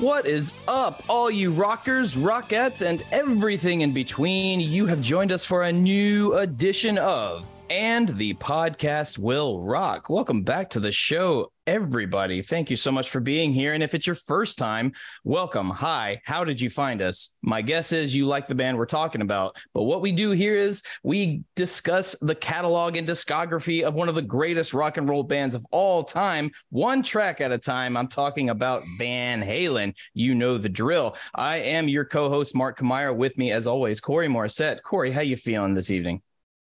What is up, all you rockers, rockettes, and everything in between? You have joined us for a new edition of And the Podcast Will Rock. Welcome back to the show, everybody. Thank you so much for being here. And if it's your first time, welcome. Hi, how did you find us? My guess is you like the band we're talking about. But what we do here is we discuss the catalog and discography of one of the greatest rock and roll bands of all time, one track at a time. I'm talking about Van Halen. You know the drill. I am your co-host, Mark Kamire. With me, as always, Corey Morissette. Corey, how you feeling this evening?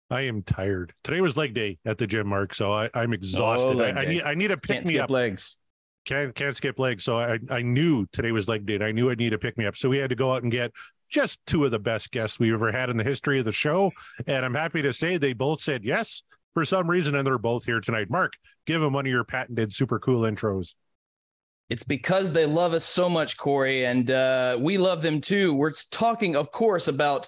I am tired. Today was leg day at the gym, Mark. So I, I'm exhausted. leg I, I need I need a pick Can't me skip up. legs. Can't can't skip legs. So I I knew today was leg day. And I knew I'd need a pick me up. So we had to go out and get just two of the best guests we've ever had in the history of the show. And I'm happy to say they both said yes for some reason, and they're both here tonight. Mark, give them one of your patented super cool intros. It's because they love us so much, Corey, and uh, we love them too. We're talking, of course, about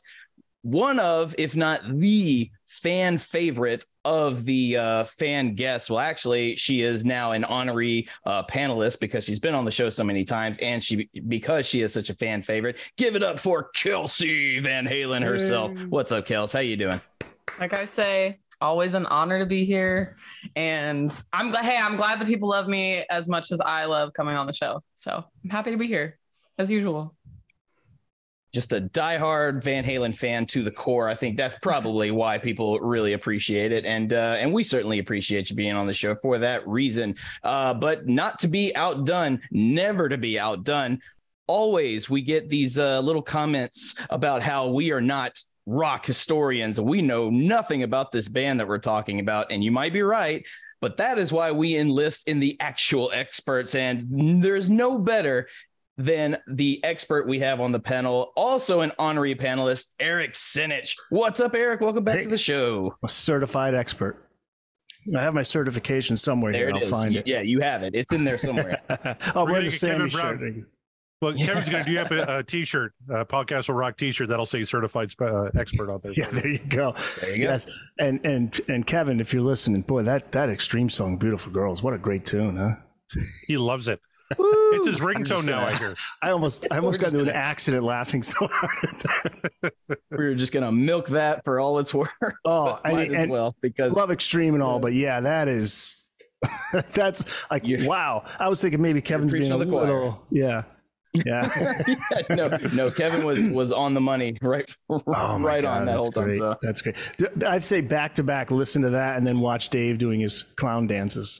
one of, if not the fan favorite of the uh, fan guests. Well, actually, she is now an honorary uh, panelist because she's been on the show so many times, and she because she is such a fan favorite. Give it up for Kelsey Van Halen herself. What's up, Kels? How you doing? like I say, always an honor to be here. And I'm glad, hey, I'm glad that people love me as much as I love coming on the show. So I'm happy to be here as usual. Just a diehard Van Halen fan to the core. I think that's probably why people really appreciate it, and uh, and we certainly appreciate you being on the show for that reason. Uh, but not to be outdone, never to be outdone. Always, we get these uh, little comments about how we are not rock historians. We know nothing about this band that we're talking about, and you might be right. But that is why we enlist in the actual experts, and there's no better than the expert we have on the panel, also an honorary panelist, Eric Senich. What's up, Eric? Welcome back Hey. to the show. a certified expert. I have my certification somewhere There here. it I'll is. find You- it. Yeah, you have it. It's in there somewhere. I'll We're wear the get Sammy Kevin shirt. Well, Kevin's going to do up a, a t-shirt, a podcast will rock t-shirt that'll say certified uh, expert on there. Yeah, there you go. There you go. Yes, and and and Kevin, if you're listening, boy, that that extreme song, "Beautiful Girls," what a great tune, huh? He loves it. It's his ringtone now. I hear. I almost I almost We're got into an accident laughing so hard. we were just gonna milk that for all it's worth. oh, Might and, as well because love extreme and all, but yeah, that is that's like You- wow. I was thinking maybe Kevin's being a to the choir. little yeah. Yeah. Yeah, no, no, Kevin was was on the money right, Oh right God, on that that's whole time. great. So That's great. I'd say back to back, listen to that, and then watch Dave doing his clown dances.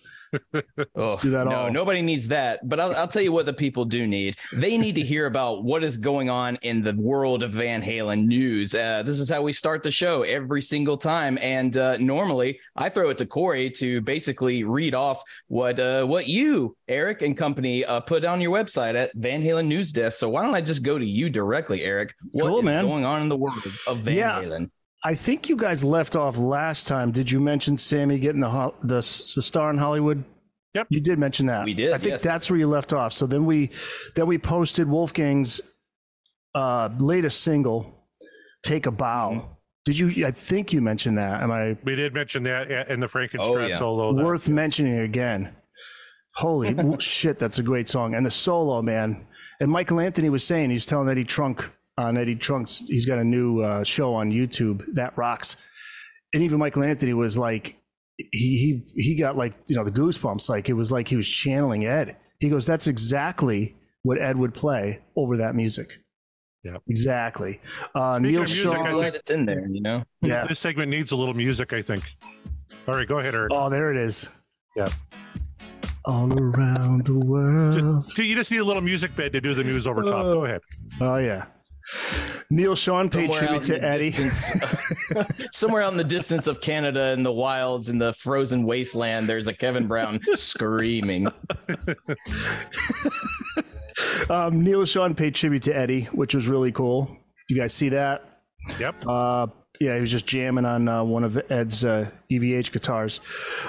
Oh, do that no, all. nobody needs that. But I'll, I'll tell you what the people do need. They need to hear about what is going on in the world of Van Halen news. Uh, this is how we start the show every single time. And uh, normally, I throw it to Corey to basically read off what uh, what you, Eric, and company uh, put on your website at Van Halen News Desk. So why don't I just go to you directly, Eric? What Cool, man. going on in the world of Van Yeah. Halen? I think you guys left off last time. Did you mention Sammy getting the ho- the, the star in Hollywood? Yep. You did mention that. We did, I think yes. that's where you left off. So then we then we posted Wolfgang's uh, latest single, "Take a Bow." Mm-hmm. Did you? I think you mentioned that. Am I We did mention that in the Frankenstein Oh, yeah. solo. that- worth mentioning again? Holy shit, that's a great song. And the solo, man. And Michael Anthony was saying he's telling Eddie Trunk on Eddie Trunk's. He's got a new uh, show on YouTube that rocks. And even Michael Anthony was like, he he he got like you know the goosebumps. Like it was like he was channeling Ed. He goes, that's exactly what Ed would play over that music. Yeah, Exactly. Uh, Speaking Neil of music, Shaw. I I'm think- glad it's in there. You know. Yeah. This segment needs a little music, I think. All right, go ahead, Eric. Oh, there it is. Yeah. All around the world. Just, you just need a little music bed to do the news over top. Go ahead. Oh yeah. Neal Schon paid tribute to Eddie. distance- somewhere out in the distance of Canada in the wilds in the frozen wasteland, there's a Kevin Brown screaming. Um, Neal Schon paid tribute to Eddie, which was really cool. You guys see that? Yep. Uh, yeah, he was just jamming on uh, one of Ed's uh, EVH guitars,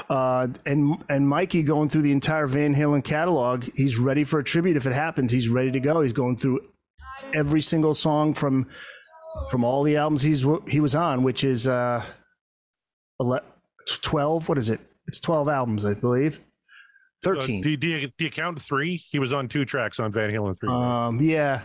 uh, and and Mikey going through the entire Van Halen catalog. He's ready for a tribute if it happens. He's ready to go. He's going through every single song from from all the albums he's he was on, which is uh, ele- twelve. What is it? It's twelve albums, I believe. Uh, Thirteen. do, do, you, do you count three? He was on two tracks on Van Halen 3. Um, yeah,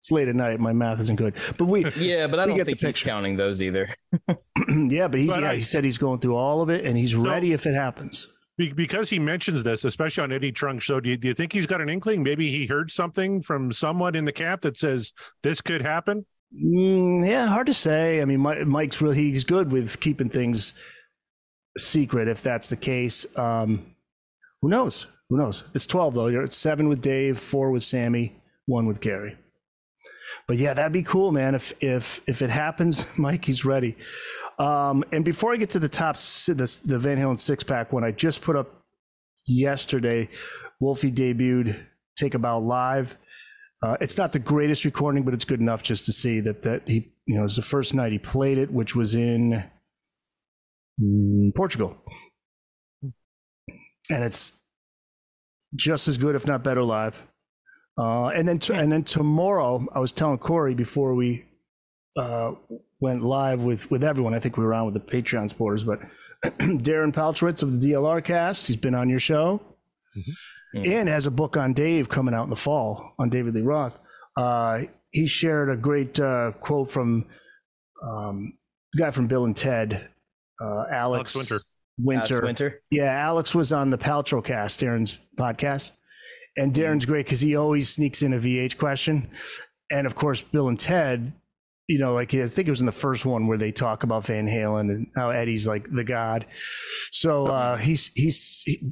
it's late at night. My math isn't good, but we Yeah, but I don't get the think he's counting those either. yeah, but he's But yeah. I- he said he's going through all of it and he's ready if it happens. Be- because he mentions this, especially on Eddie Trunk show, do you, do you think he's got an inkling? Maybe he heard something from someone in the camp that says this could happen? Mm, yeah, hard to say. I mean, Mi- Mike's really he's good with keeping things secret if that's the case. Um, who knows? Who knows? It's twelve though. You're at seven with Dave, four with Sammy, one with Gary. But yeah, that'd be cool, man. If if if it happens, Mike, he's ready. Um, and before I get to the top, the, the Van Halen six pack one, I just put up yesterday. Wolfie debuted "Take a Bow" live. Uh, it's not the greatest recording, but it's good enough just to see that that he, you know, it's the first night he played it, which was in mm, Portugal, and it's just as good, if not better, live. Uh, and then, t- and then tomorrow, I was telling Corey before we uh, went live with with everyone. I think we were on with the Patreon supporters, but Darren Paltrowitz of the DLR Cast, he's been on your show and has a book on Dave coming out in the fall on David Lee Roth. Uh, he shared a great uh, quote from um, the guy from Bill and Ted, uh, Alex, Alex Winter. Winter. Alex Winter. Yeah, Alex was on the Paltrocast, Darren's podcast. And Darren's great because he always sneaks in a VH question. And of course, Bill and Ted, you know, like I think it was in the first one where they talk about Van Halen and how Eddie's like the god. So uh, he's, he's, he,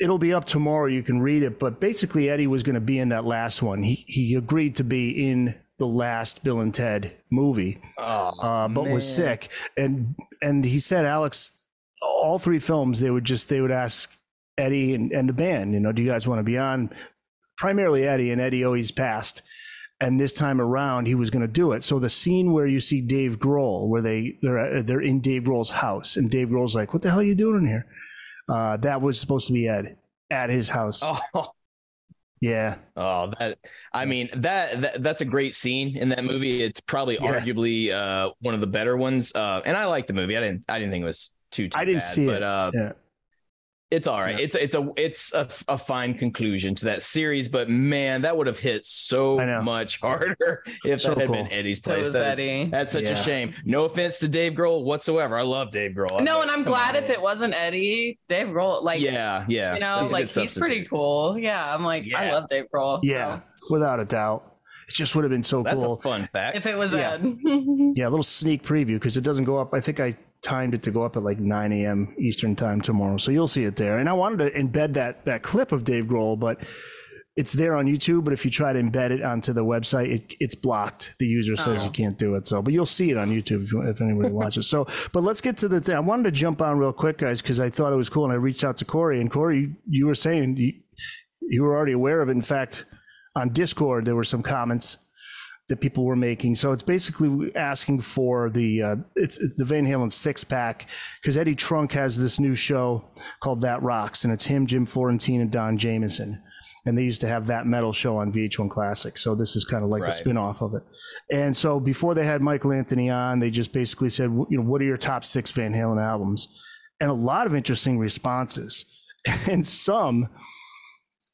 it'll be up tomorrow. You can read it. But basically, Eddie was going to be in that last one. He, he agreed to be in the last Bill and Ted movie Oh, uh, but was sick. And and he said, Alex, all three films they would just they would ask Eddie and, and the band, you know, do you guys want to be on? Primarily Eddie, and Eddie always passed. And this time around, he was going to do it. So the scene where you see Dave Grohl, where they they're they're in Dave Grohl's house, and Dave Grohl's like, "What the hell are you doing in here?" Uh, that was supposed to be Ed at his house. Oh, Yeah, oh, that I mean that, that that's a great scene in that movie. It's probably Yeah. arguably uh, one of the better ones. Uh, and I like the movie. I didn't I didn't think it was too. too I didn't bad, see but, it. Uh, yeah. It's all right. Yeah. It's it's a it's a, a fine conclusion to that series, but man, that would have hit so much harder if So that had cool. been Eddie's place. was That is- Eddie. that's such Yeah. a shame. No offense to Dave Grohl whatsoever. I love Dave Grohl. No, But and I'm glad on. if it wasn't Eddie, Dave Grohl, like, yeah, yeah. you know, That's like he's substitute. pretty cool. Yeah, I'm like, I Yeah. love Dave Grohl. yeah, so. without a doubt. It just would have been so That's cool. a fun fact. If it was Yeah. Ed. Yeah, a little sneak preview because it doesn't go up. I think I timed it to go up at like 9 a.m. Eastern time tomorrow, so you'll see it there. And I wanted to embed that that clip of Dave Grohl, but it's there on YouTube. But if you try to embed it onto the website, it, it's blocked. The user says Oh. you can't do it. So, but you'll see it on YouTube if, if anybody watches. So, but let's get to the thing. I wanted to jump on real quick, guys, because I thought it was cool, and I reached out to Corey. And Corey, you, you were saying you, you were already aware of it. In fact, on Discord there were some comments that people were making. So it's basically asking for the uh, it's, it's the Van Halen six pack because Eddie Trunk has this new show called That Rocks, and it's him, Jim Florentine, and Don Jamieson. And they used to have that metal show on VH1 Classic. So this is kind of like a Right. spin off of it. And so before they had Michael Anthony on, they just basically said, you know, what are your top six Van Halen albums? And a lot of interesting responses. And some,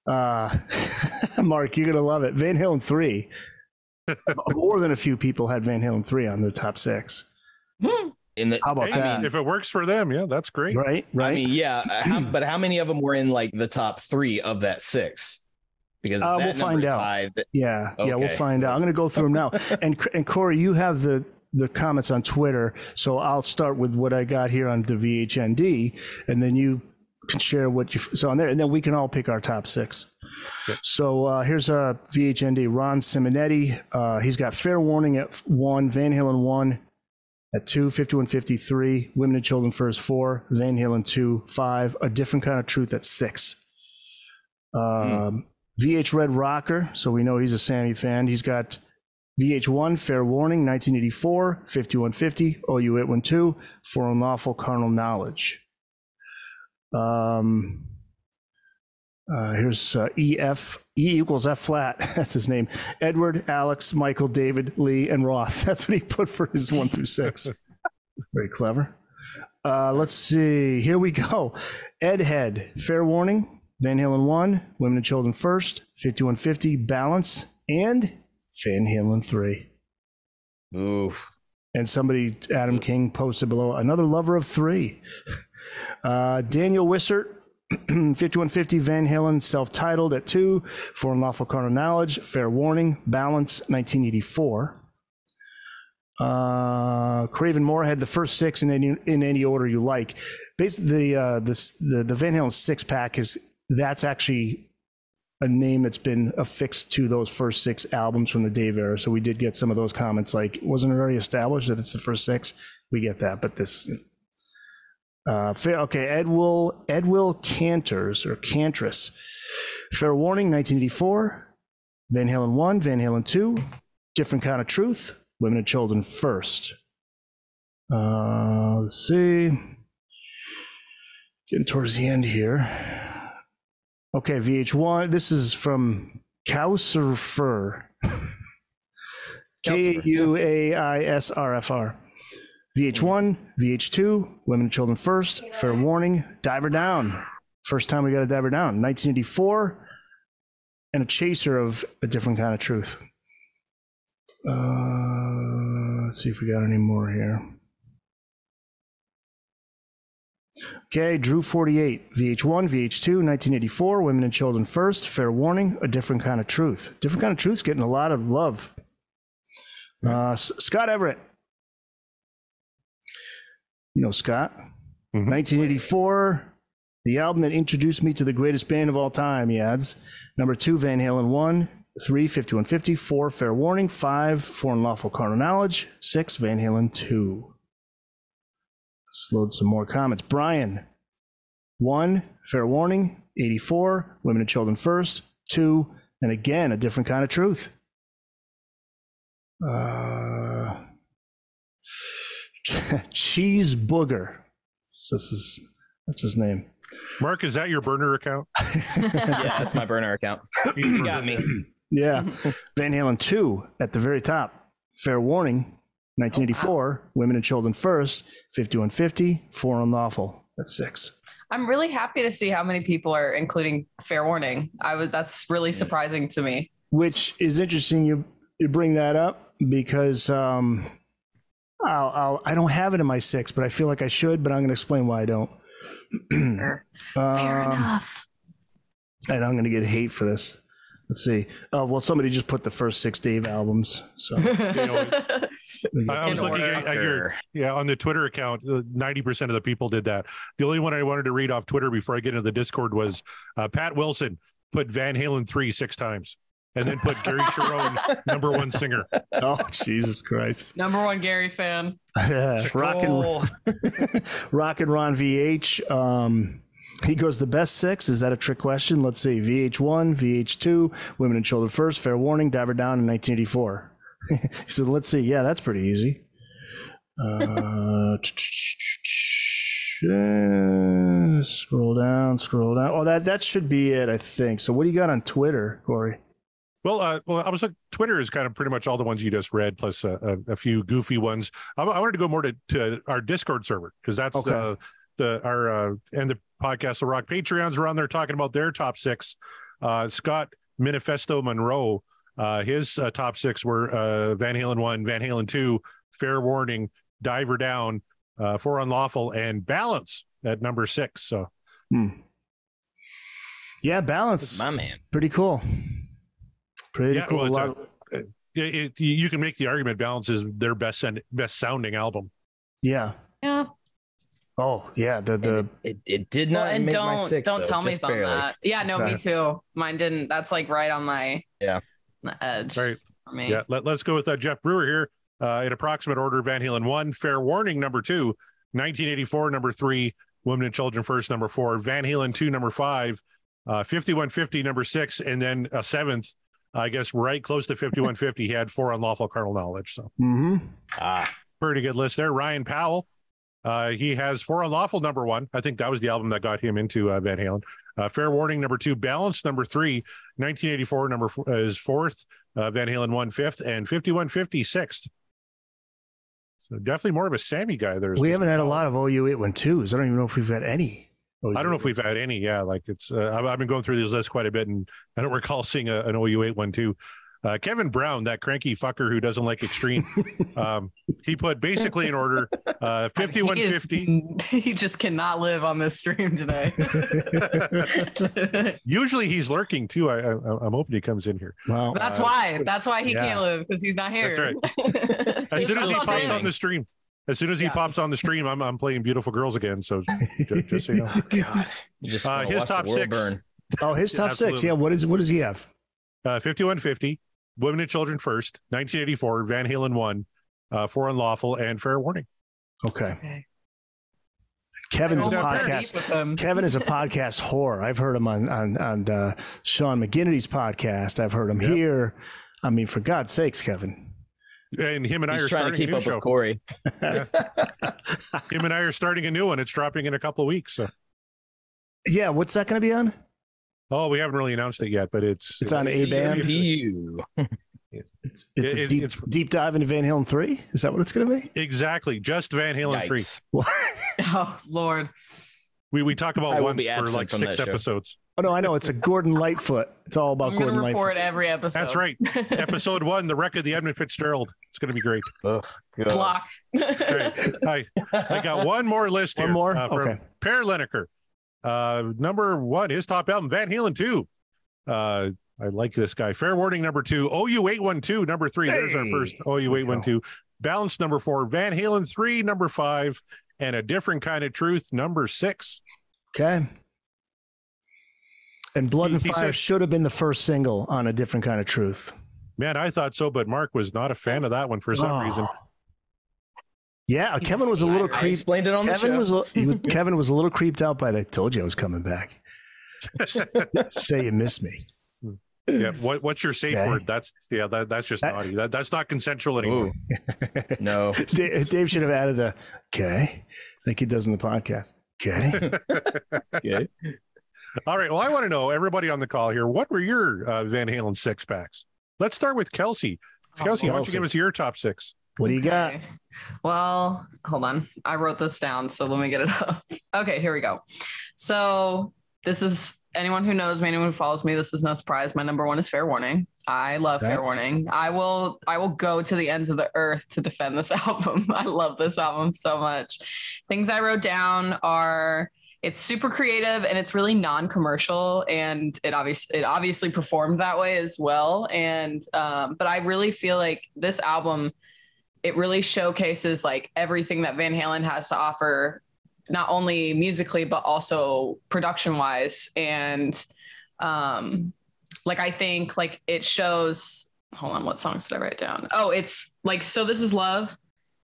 uh, Mark, you're going to love it. Van Halen 3 more than a few people had Van Halen 3 on their top six. in the, How about Hey, that? if it works for them, yeah, that's great. right? Right? I mean, yeah, uh, how, but how many of them were in like the top three of that six? Because Uh, that we'll find out. high. That- yeah. Yeah. We'll find out. I'm going to go through them now. and, and Corey, you have the, the comments on Twitter. So I'll start with what I got here on the VHND, and then you can share what you saw on there, and then we can all pick our top six. So uh, here's a VHND Ron Simonetti. Uh, he's got Fair Warning at one, Van Halen one at two, 5153, Women and Children First four, Van Halen two, five, A Different Kind of Truth at six. Um, VH Red Rocker, so we know he's a Sammy fan. He's got VH1, Fair Warning, 1984, 5150, Oh You It One 2, For Unlawful Carnal Knowledge. Um, uh, here's uh, EF, E equals F flat. That's his name. Edward, Alex, Michael, David, Lee, and Roth. That's what he put for his one through six. Very clever. Uh, let's see. Here we go. Ed Head, Fair Warning, Van Halen 1, Women and Children First, 5150, Balance, and Van Halen 3. Oof. And somebody, Adam King, posted below another lover of three. Uh, Daniel Wissert, 5150 Van Halen, self titled at two, for unlawful carnal knowledge, fair warning, balance, 1984. Uh, Craven Moore had the first six in any in any order you like. Basically, the uh, this the the Van Halen six pack is that's actually a name that's been affixed to those first six albums from the Dave era. So we did get some of those comments like, wasn't it already established that it's the first six? We get that, but this. Uh, fair, okay, Edwill Edwill Cantors or Cantress. Fair Warning, 1984. Van Halen 1, Van Halen 2. Different Kind of Truth. Women and Children First. Uh, let's see. Getting towards the end here. Okay, VH1. This is from Kausurfur. K U A I S R F R. VH1, VH2, Women and Children First, Fair Warning, Diver Down. First time we got a Diver Down, 1984, and a chaser of a different kind of truth. Uh, let's see if we got any more here. Okay, Drew 48, VH1, VH2, 1984, Women and Children First, Fair Warning, A Different Kind of Truth. Different Kind of Truth's getting a lot of love. Uh, Scott Everett. You know Scott. 1984, the album that introduced me to the greatest band of all time, he adds. Number two, Van Halen 1, 3, 5150, 4, Fair Warning, 5, For Unlawful Carnal Knowledge, 6, Van Halen 2. Let's load some more comments. Brian, 1, Fair Warning, 84, Women and Children First, 2, and again, a different kind of truth. Uh, Cheese Booger. That's his, that's his name. Mark, is that your burner account? Yeah, that's my burner account. You got me. Yeah. Van Halen 2 at the very top. Fair Warning, 1984. Women and Children First, 5150. For Unlawful. That's six. I'm really happy to see how many people are including fair warning. I was that's really surprising to me. Which is interesting you, you bring that up because um, I'll, I'll, I don't have it in my six, but I feel like I should, but I'm going to explain why I don't. Fair Um, enough. And I'm going to get hate for this. Let's see. Oh, well, somebody just put the first six Dave albums. So You know, I, I was looking at, at your yeah on the Twitter account. uh, Ninety percent of the people did that. The only one I wanted to read off Twitter before I get into the Discord was uh, Pat Wilson put Van Halen three six times, and then put Gary Cherone number one singer. oh, Jesus Christ. Number one Gary fan. Rock and Rock and Ron VH. Um, he goes the best six. Is that a trick question? Let's see. VH1, VH2, Women and Children First, Fair Warning, Diver Down in 1984. he said, let's see. Yeah, that's pretty easy. Uh, uh, scroll down, scroll down. Oh, that that should be it, I think. So, what do you got on Twitter, Corey? Well, uh, well, I was like, Twitter is kind of pretty much all the ones you just read, plus a, a, a few goofy ones. I, I wanted to go more to, to our Discord server because that's Okay. uh, the our uh, and the podcast, the Rock Patreons are on there talking about their top six. Uh, Scott Manifesto Monroe, uh, his uh, top six were uh, Van Halen one, Van Halen two, Fair Warning, Diver Down, uh, For Unlawful, and Balance at number six. So Hmm. Yeah, balance. My man. Pretty cool. Pretty Yeah, cool. well, A it's lot a- of- it, it, you can make the argument Balance is their best send, best sounding album. yeah. Yeah. Oh yeah, the the It, it did Well, not and make don't my 6 don't though, tell me just it's on that. Yeah, no, me too. Mine didn't. That's like right on my Yeah. the edge Right. for me. Yeah. Let, let's go with uh, Jeff Brewer here. Uh, in approximate order, Van Halen one, Fair Warning number two, 1984 number three, Women and Children first number four, Van Halen two number five, uh, 5150 number six, and then a seventh. I guess right close to 5150. He had For Unlawful carnal knowledge. So hmm Ah, pretty good list there. Ryan Powell, uh, he has For Unlawful number one. I think that was the album that got him into uh, Van Halen. Uh, Fair Warning number two, Balance number three, 1984 number f- uh, is fourth, uh, Van Halen one fifth, and 5150 sixth. So definitely more of a Sammy guy there. we haven't had a lot of OU eight one twos. I don't even know if we've had any. I don't know if we've had any. Yeah, like it's. Uh, I've, I've been going through these lists quite a bit, and I don't recall seeing a, an OU eight one two. Uh, Kevin Brown, that cranky fucker who doesn't like extreme, um, he put basically in order uh, fifty one fifty. He, just cannot live on this stream today. Usually he's lurking too. I, I I'm hoping he comes in here. Well, That's Uh, why. That's why he yeah. can't live because he's not here. That's As soon as he pops on the stream, as soon as he Yeah. pops on the stream, I'm I'm playing beautiful girls again. So just, just so you know. God. You just Uh, his top six. burn. oh, his top six. Yeah. What is what does he have? Uh, 5150, Women and Children First, 1984, Van Halen 1, uh, For Unlawful, and Fair Warning. Okay. Okay. Kevin's a I don't know if they're podcast. deep with him. Kevin is a podcast whore. I've heard him on on on uh, Sean McGinnity's podcast. I've heard him Yep. here. I mean, for God's sakes, Kevin. And him and I are trying to starting a keep new up show. with Corey. Him and I are starting a new one. It's dropping in a couple of weeks. So, Yeah, what's that going to be on? oh, we haven't really announced it yet, but it's It's on A-Band? CPU. It's, it's a deep it's- deep dive into Van Halen three. Is that what it's going to be? Exactly, just Van Halen three. Oh Lord. We we talk about I once for like six that show. episodes. Oh no, I know it's a Gordon Lightfoot. It's all about I'm gonna Gordon report Lightfoot. every episode. That's right. Episode one, the wreck of the Edmund Fitzgerald. It's going to be great. Ugh, God. Block. All right, I I got one more list One here. more? uh, from Okay. Per Lineker. Uh, number one, his top album, Van Halen two. Uh, I like this guy. Fair Warning number two, OU eight one two number three. There's our Hey. first OU eight one two. Balance number four, Van Halen three number five, and a different kind of truth number six. Okay. And Blood He- and Fire said- should have been the first single on a different kind of truth. Man, I thought so, but Mark was not a fan of that one for some Oh. reason. Yeah, uh, Kevin was a little I creeped. explained it on the show. was, he was Kevin was a little creeped out by that. Told you I was coming back. Say you miss me. Yeah, what, what's your safe Okay. word? That's yeah, that, that's just That- naughty. That that's not consensual anymore. Ooh, no. Dave, Dave should have added the okay, like he does in the podcast. Okay. Okay. All right. Well, I want to know everybody on the call here. What were your uh, Van Halen six packs? Let's start with Kelsey. Kelsey, why don't you give us your top six? What do you got? Okay. Well, hold on. I wrote this down, so let me get it up. Okay, here we go. So this is anyone who knows me, anyone who follows me. This is no surprise. My number one is Fair Warning. I love Okay. Fair Warning. I will. I will go to the ends of the earth to defend this album. I love this album so much. Things I wrote down are. It's super creative and it's really non-commercial, and it obviously it obviously performed that way as well. And um, but I really feel like this album it really showcases like everything that Van Halen has to offer, not only musically but also production wise. And um, like I think like it shows. Hold on, what songs did I write down? Oh, it's like so. This is love.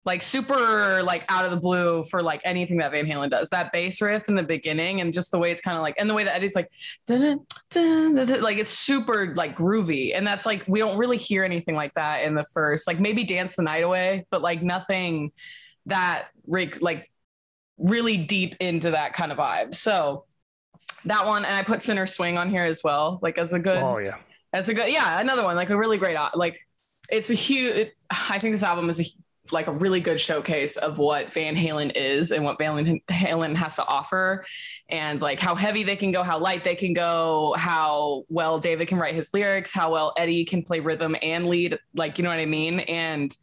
Like super like out of the blue for like anything that Van Halen does. That bass riff in the beginning and just the way it's kind of like and the way that Eddie's like dun, dun, like it's super like groovy and that's like we don't really hear anything like that in the first like maybe dance the night away but like nothing that like really deep into that kind of vibe so that one and i put Sinner's Swing on here as well like as a good Oh yeah. as a good yeah another one like a really great like it's a huge it, i think this album is a like a really good showcase of what Van Halen is and what Van Halen has to offer and like how heavy they can go, how light they can go, how well David can write his lyrics, how well Eddie can play rhythm and lead, like you know what I mean? And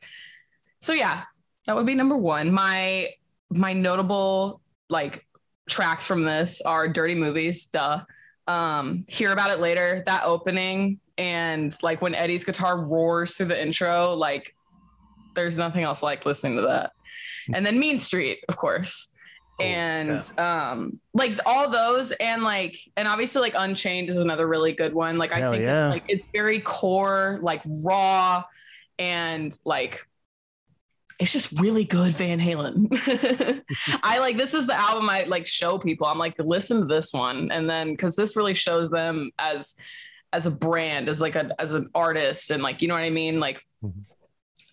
so yeah, that would be number 1. My my notable like tracks from this are Dirty Movies, duh. Um Hear About It Later, that opening and like when Eddie's guitar roars through the intro, like there's nothing else like listening to that. And then Mean Street, of course. and um like all those and like and obviously like unchained is another really good one like Hell i think yeah. it's, like it's very core like raw and like it's just really good van halen i like this is the album i like show people i'm like listen to this one and then because this really shows them as as a brand as like a as an artist and like you know what i mean like Mhm.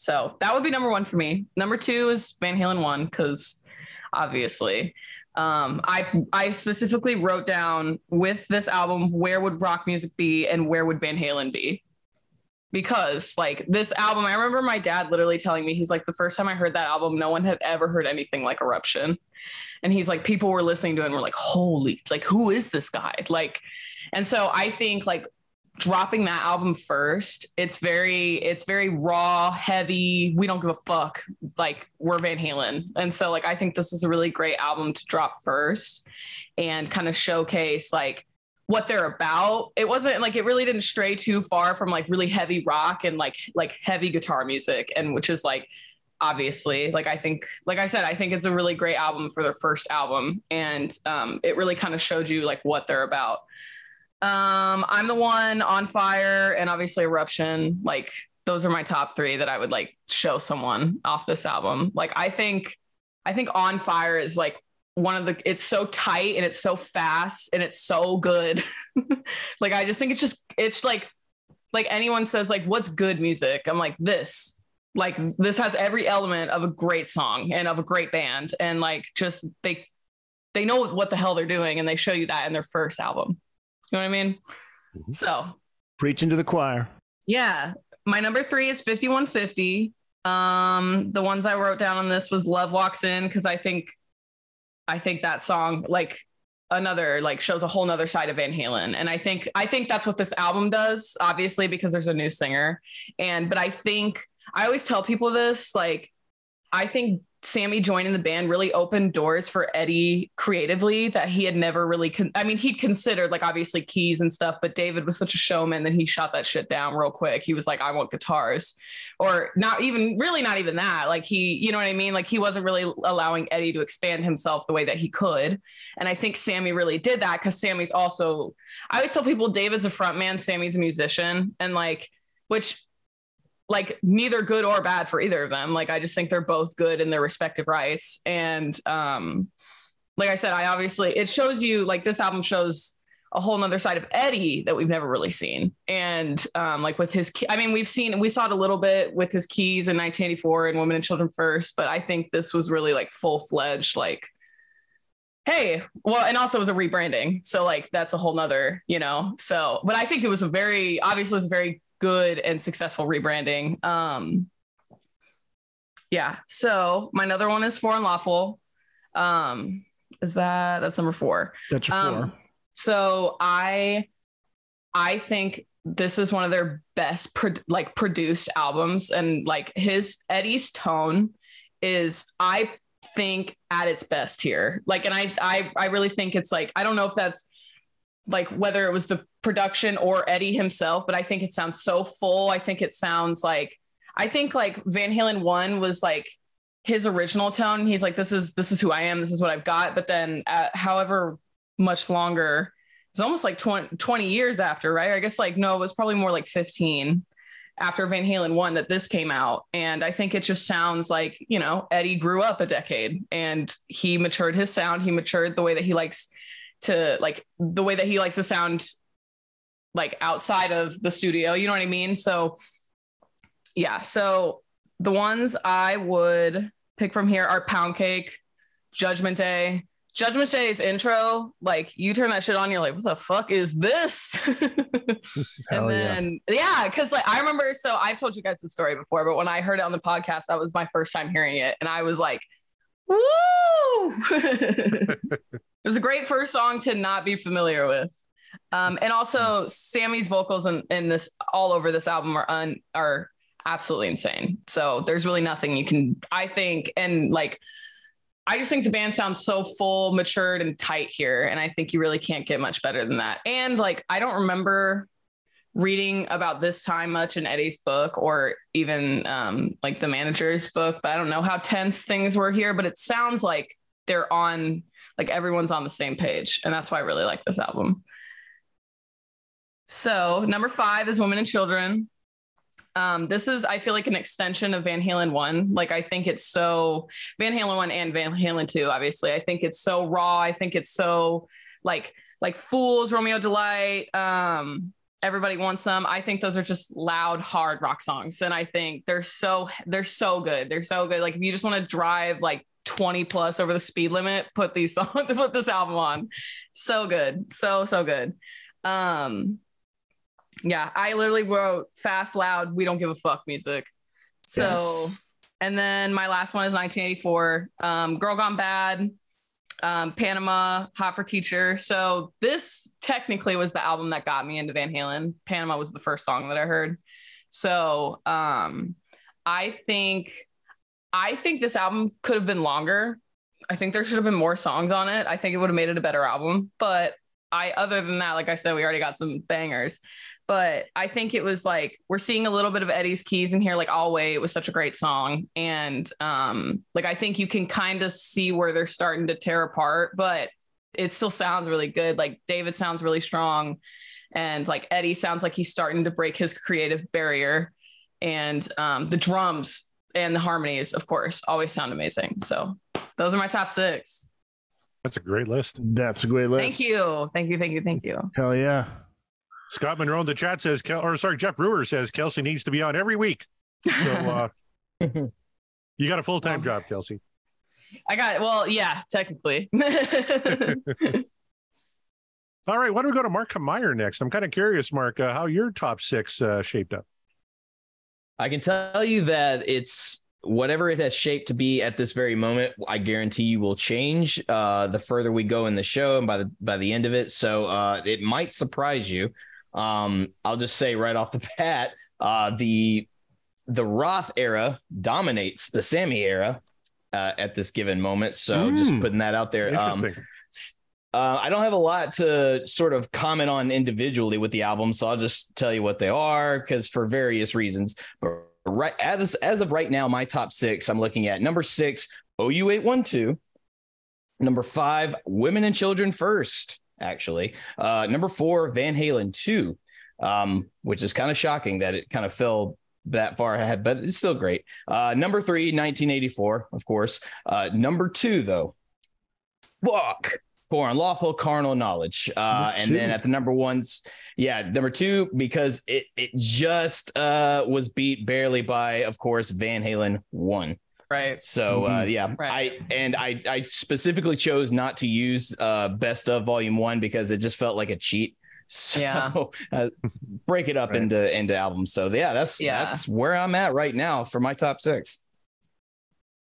So that would be number one for me. Number two is van halen one because obviously. Um i i specifically wrote down with this album where would rock music be and where would van halen be? Because like this album i remember my dad literally telling me he's like the first time i heard that album no one had ever heard anything like eruption. And he's like people were listening to it and were like holy like who is this guy? Like and so i think like dropping that album first it's very it's very raw heavy we don't give a fuck like we're van halen. And so like i think this is a really great album to drop first and kind of showcase like what they're about. It wasn't like it really didn't stray too far from like really heavy rock and like like heavy guitar music and which is like obviously like i think like i said i think it's a really great album for their first album and um, it really kind of showed you like what they're about um, I'm the one on fire and obviously eruption. Like those are my top three that I would like show someone off this album. Like I think I think on fire is like one of the it's so tight and it's so fast and it's so good. like I just think it's just it's like like anyone says like what's good music? I'm like this. Like this has every element of a great song and of a great band and like just they they know what the hell they're doing and they show you that in their first album. You know what I mean? Mhm. So Preaching to the choir. yeah, my number three is 5150. Um, the ones I wrote down on this was Love Walks In because I think I think that song like another like shows a whole nother side of Van Halen. And I think I think that's what this album does, obviously, because there's a new singer. And but I think I always tell people this, like, I think Sammy joining the band really opened doors for Eddie creatively that he had never really con- I mean he'd considered like obviously keys and stuff but David was such a showman that he shot that shit down real quick. He was like I want guitars. Or not even really not even that like he you know what I mean? Like he wasn't really allowing Eddie to expand himself the way that he could. And I think Sammy really did that cuz Sammy's also I always tell people David's a frontman Sammy's a musician. And like which like neither good or bad for either of them. Like I just think they're both good in their respective rights. And um like I said, I obviously it shows you like this album shows a whole nother side of Eddie that we've never really seen. And um like with his key, I mean, we've seen we saw it a little bit with his keys in 1984 and Women and Children First, but I think this was really like full fledged like hey well and also it was a rebranding so like that's a whole nother you know so but i think it was a very obviously it was a very good and successful rebranding um yeah so my other one is For Unlawful um is that that's number four That's your four. um, so I I think this is one of their best pro- like produced albums and like his Eddie's tone is I think at its best here. Like and I I I really think it's like I don't know if that's like whether it was the production or Eddie himself, but I think it sounds so full. I think it sounds like I think like Van Halen 1 was like his original tone. He's like this is this is who I am, this is what I've got, but then uh, however much longer. It's almost like 20, 20 years after, right? I guess like no, it was probably more like 15 after Van Halen 1 that this came out. And I think it just sounds like, you know, Eddie grew up a decade and he matured his sound. He matured the way that he likes to like the way that he likes to sound like outside of the studio. You know what I mean? So yeah. So the ones I would pick from here are Pound Cake, Judgment Day, Judgment Day's intro, like you turn that shit on, you're like, what the fuck is this? And then yeah, because like I remember, so I've told you guys the story before, but when I heard it on the podcast, that was my first time hearing it, and I was like, woo! it was a great first song to not be familiar with. Um, and also Sammy's vocals in, in this all over this album are un, are absolutely insane. So there's really nothing you can I think and like I just think the band sounds so full, matured, and tight here. And I think you really can't get much better than that. And like, I don't remember reading about this time much in Eddie's book or even um, like the manager's book, but I don't know how tense things were here. But it sounds like they're on like everyone's on the same page, and that's why I really like this album. So number five is Women and Children. Um, this is I feel like an extension of Van Halen one. Like I think it's so Van Halen one and Van Halen two. Obviously, I think it's so raw. I think it's so like like Fools, Romeo Delight. Um, Everybody Wants Some I think those are just loud, hard rock songs, and I think they're so they're so good. They're so good. Like if you just want to drive like 20 plus over the speed limit, put these songs, put this album on. So good, so so good. Um, yeah, I literally wrote fast, loud, we don't give a fuck music. So, Yes. and then my last one is 1984, um, Girl Gone Bad, um, Panama, Hot for Teacher. So this technically was the album that got me into Van Halen. Panama was the first song that I heard. So, um, I think, I think this album could have been longer. I think there should have been more songs on it. I think it would have made it a better album. But I, other than that, like I said, we already got some bangers but I think it was like we're seeing a little bit of Eddie's keys in here. Like I'll wait was such a great song, and um, like I think you can kind of see where they're starting to tear apart, but it still sounds really good. Like David sounds really strong, and like Eddie sounds like he's starting to break his creative barrier, and um, the drums and the harmonies, of course, always sound amazing. So those are my top six. That's a great list. That's a great list. Thank you, thank you, thank you, thank you. Hell yeah. Scott Monroe in the chat says, Kel- or sorry, Jeff Brewer says Kelsey needs to be on every week. So uh, you got a full time job, Kelsey. I got well, yeah, technically. All right, why don't we go to Mark Meyer next? I'm kind of curious, Mark, uh, how your top six uh, shaped up. I can tell you that it's whatever it has shaped to be at this very moment. I guarantee you will change uh, the further we go in the show and by the by the end of it. So uh, it might surprise you. Um, I'll just say right off the bat, uh, the the Roth era dominates the Sammy era uh, at this given moment. So just Mm. putting that out there. Um, Interesting. uh, I don't have a lot to sort of comment on individually with the album, so I'll just tell you what they are because for various reasons. But right as as of right now, my top six, I'm looking at number six, OU eight one two. Number five, Women and Children First. Actually, uh, number four, Van Halen two, um, which is kind of shocking that it kind of fell that far ahead, but it's still great. Uh, number three, 1984, of course. Uh, number two, though, fuck for unlawful carnal knowledge. Uh, and then at the number ones, yeah, number two, because it it just uh was beat barely by, of course, Van Halen one. Right. So uh yeah, Right. I and I I specifically chose not to use uh best of volume one because it just felt like a cheat. So Yeah. uh, break it up Right. into into albums. So yeah, that's Yeah. that's where I'm at right now for my top six.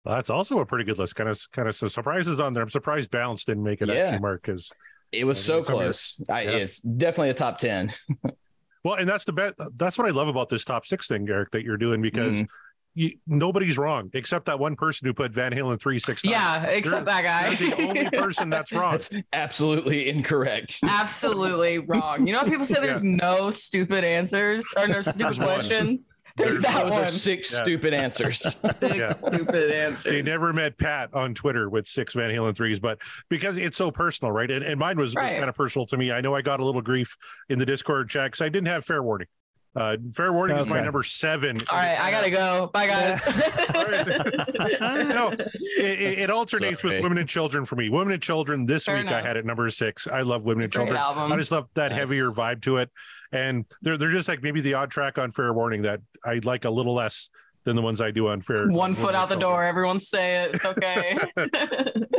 Well, that's also a pretty good list. Kind of, kind of some surprises on there. I'm surprised Balance didn't make it Yeah. actually, Mark, because It was so some of your- close. I, Yeah. It's definitely a top ten. well, and that's the bet. That's what I love about this top six thing, Eric, that you're doing because Mhm. You, nobody's wrong except that one person who put Van Halen three six. Yeah, except that guy. You're the only person that's wrong. That's absolutely incorrect. Absolutely wrong. You know how people say there's no stupid answers or no stupid There's one. questions? There's, There's that Those are one. six Yeah. stupid answers. Six Yeah. stupid answers. They never met Pat on Twitter with six Van Halen threes, but because it's so personal, right? And, and mine was, was kind of personal to me. I know I got a little grief in the Discord chat because I didn't have fair warning. Uh, fair warning is my number seven. All right, I gotta go. Bye, guys. no, it, it, it alternates Sorry. with women and children for me. Women and children this Fair week I had at number six. I love women and Great children. album. I just love that Nice. heavier vibe to it, and they're they're just like maybe the odd track on Fair Warning that I like a little less than the ones I do on Fair. One Women foot out the Children. door. Everyone say it. It's okay.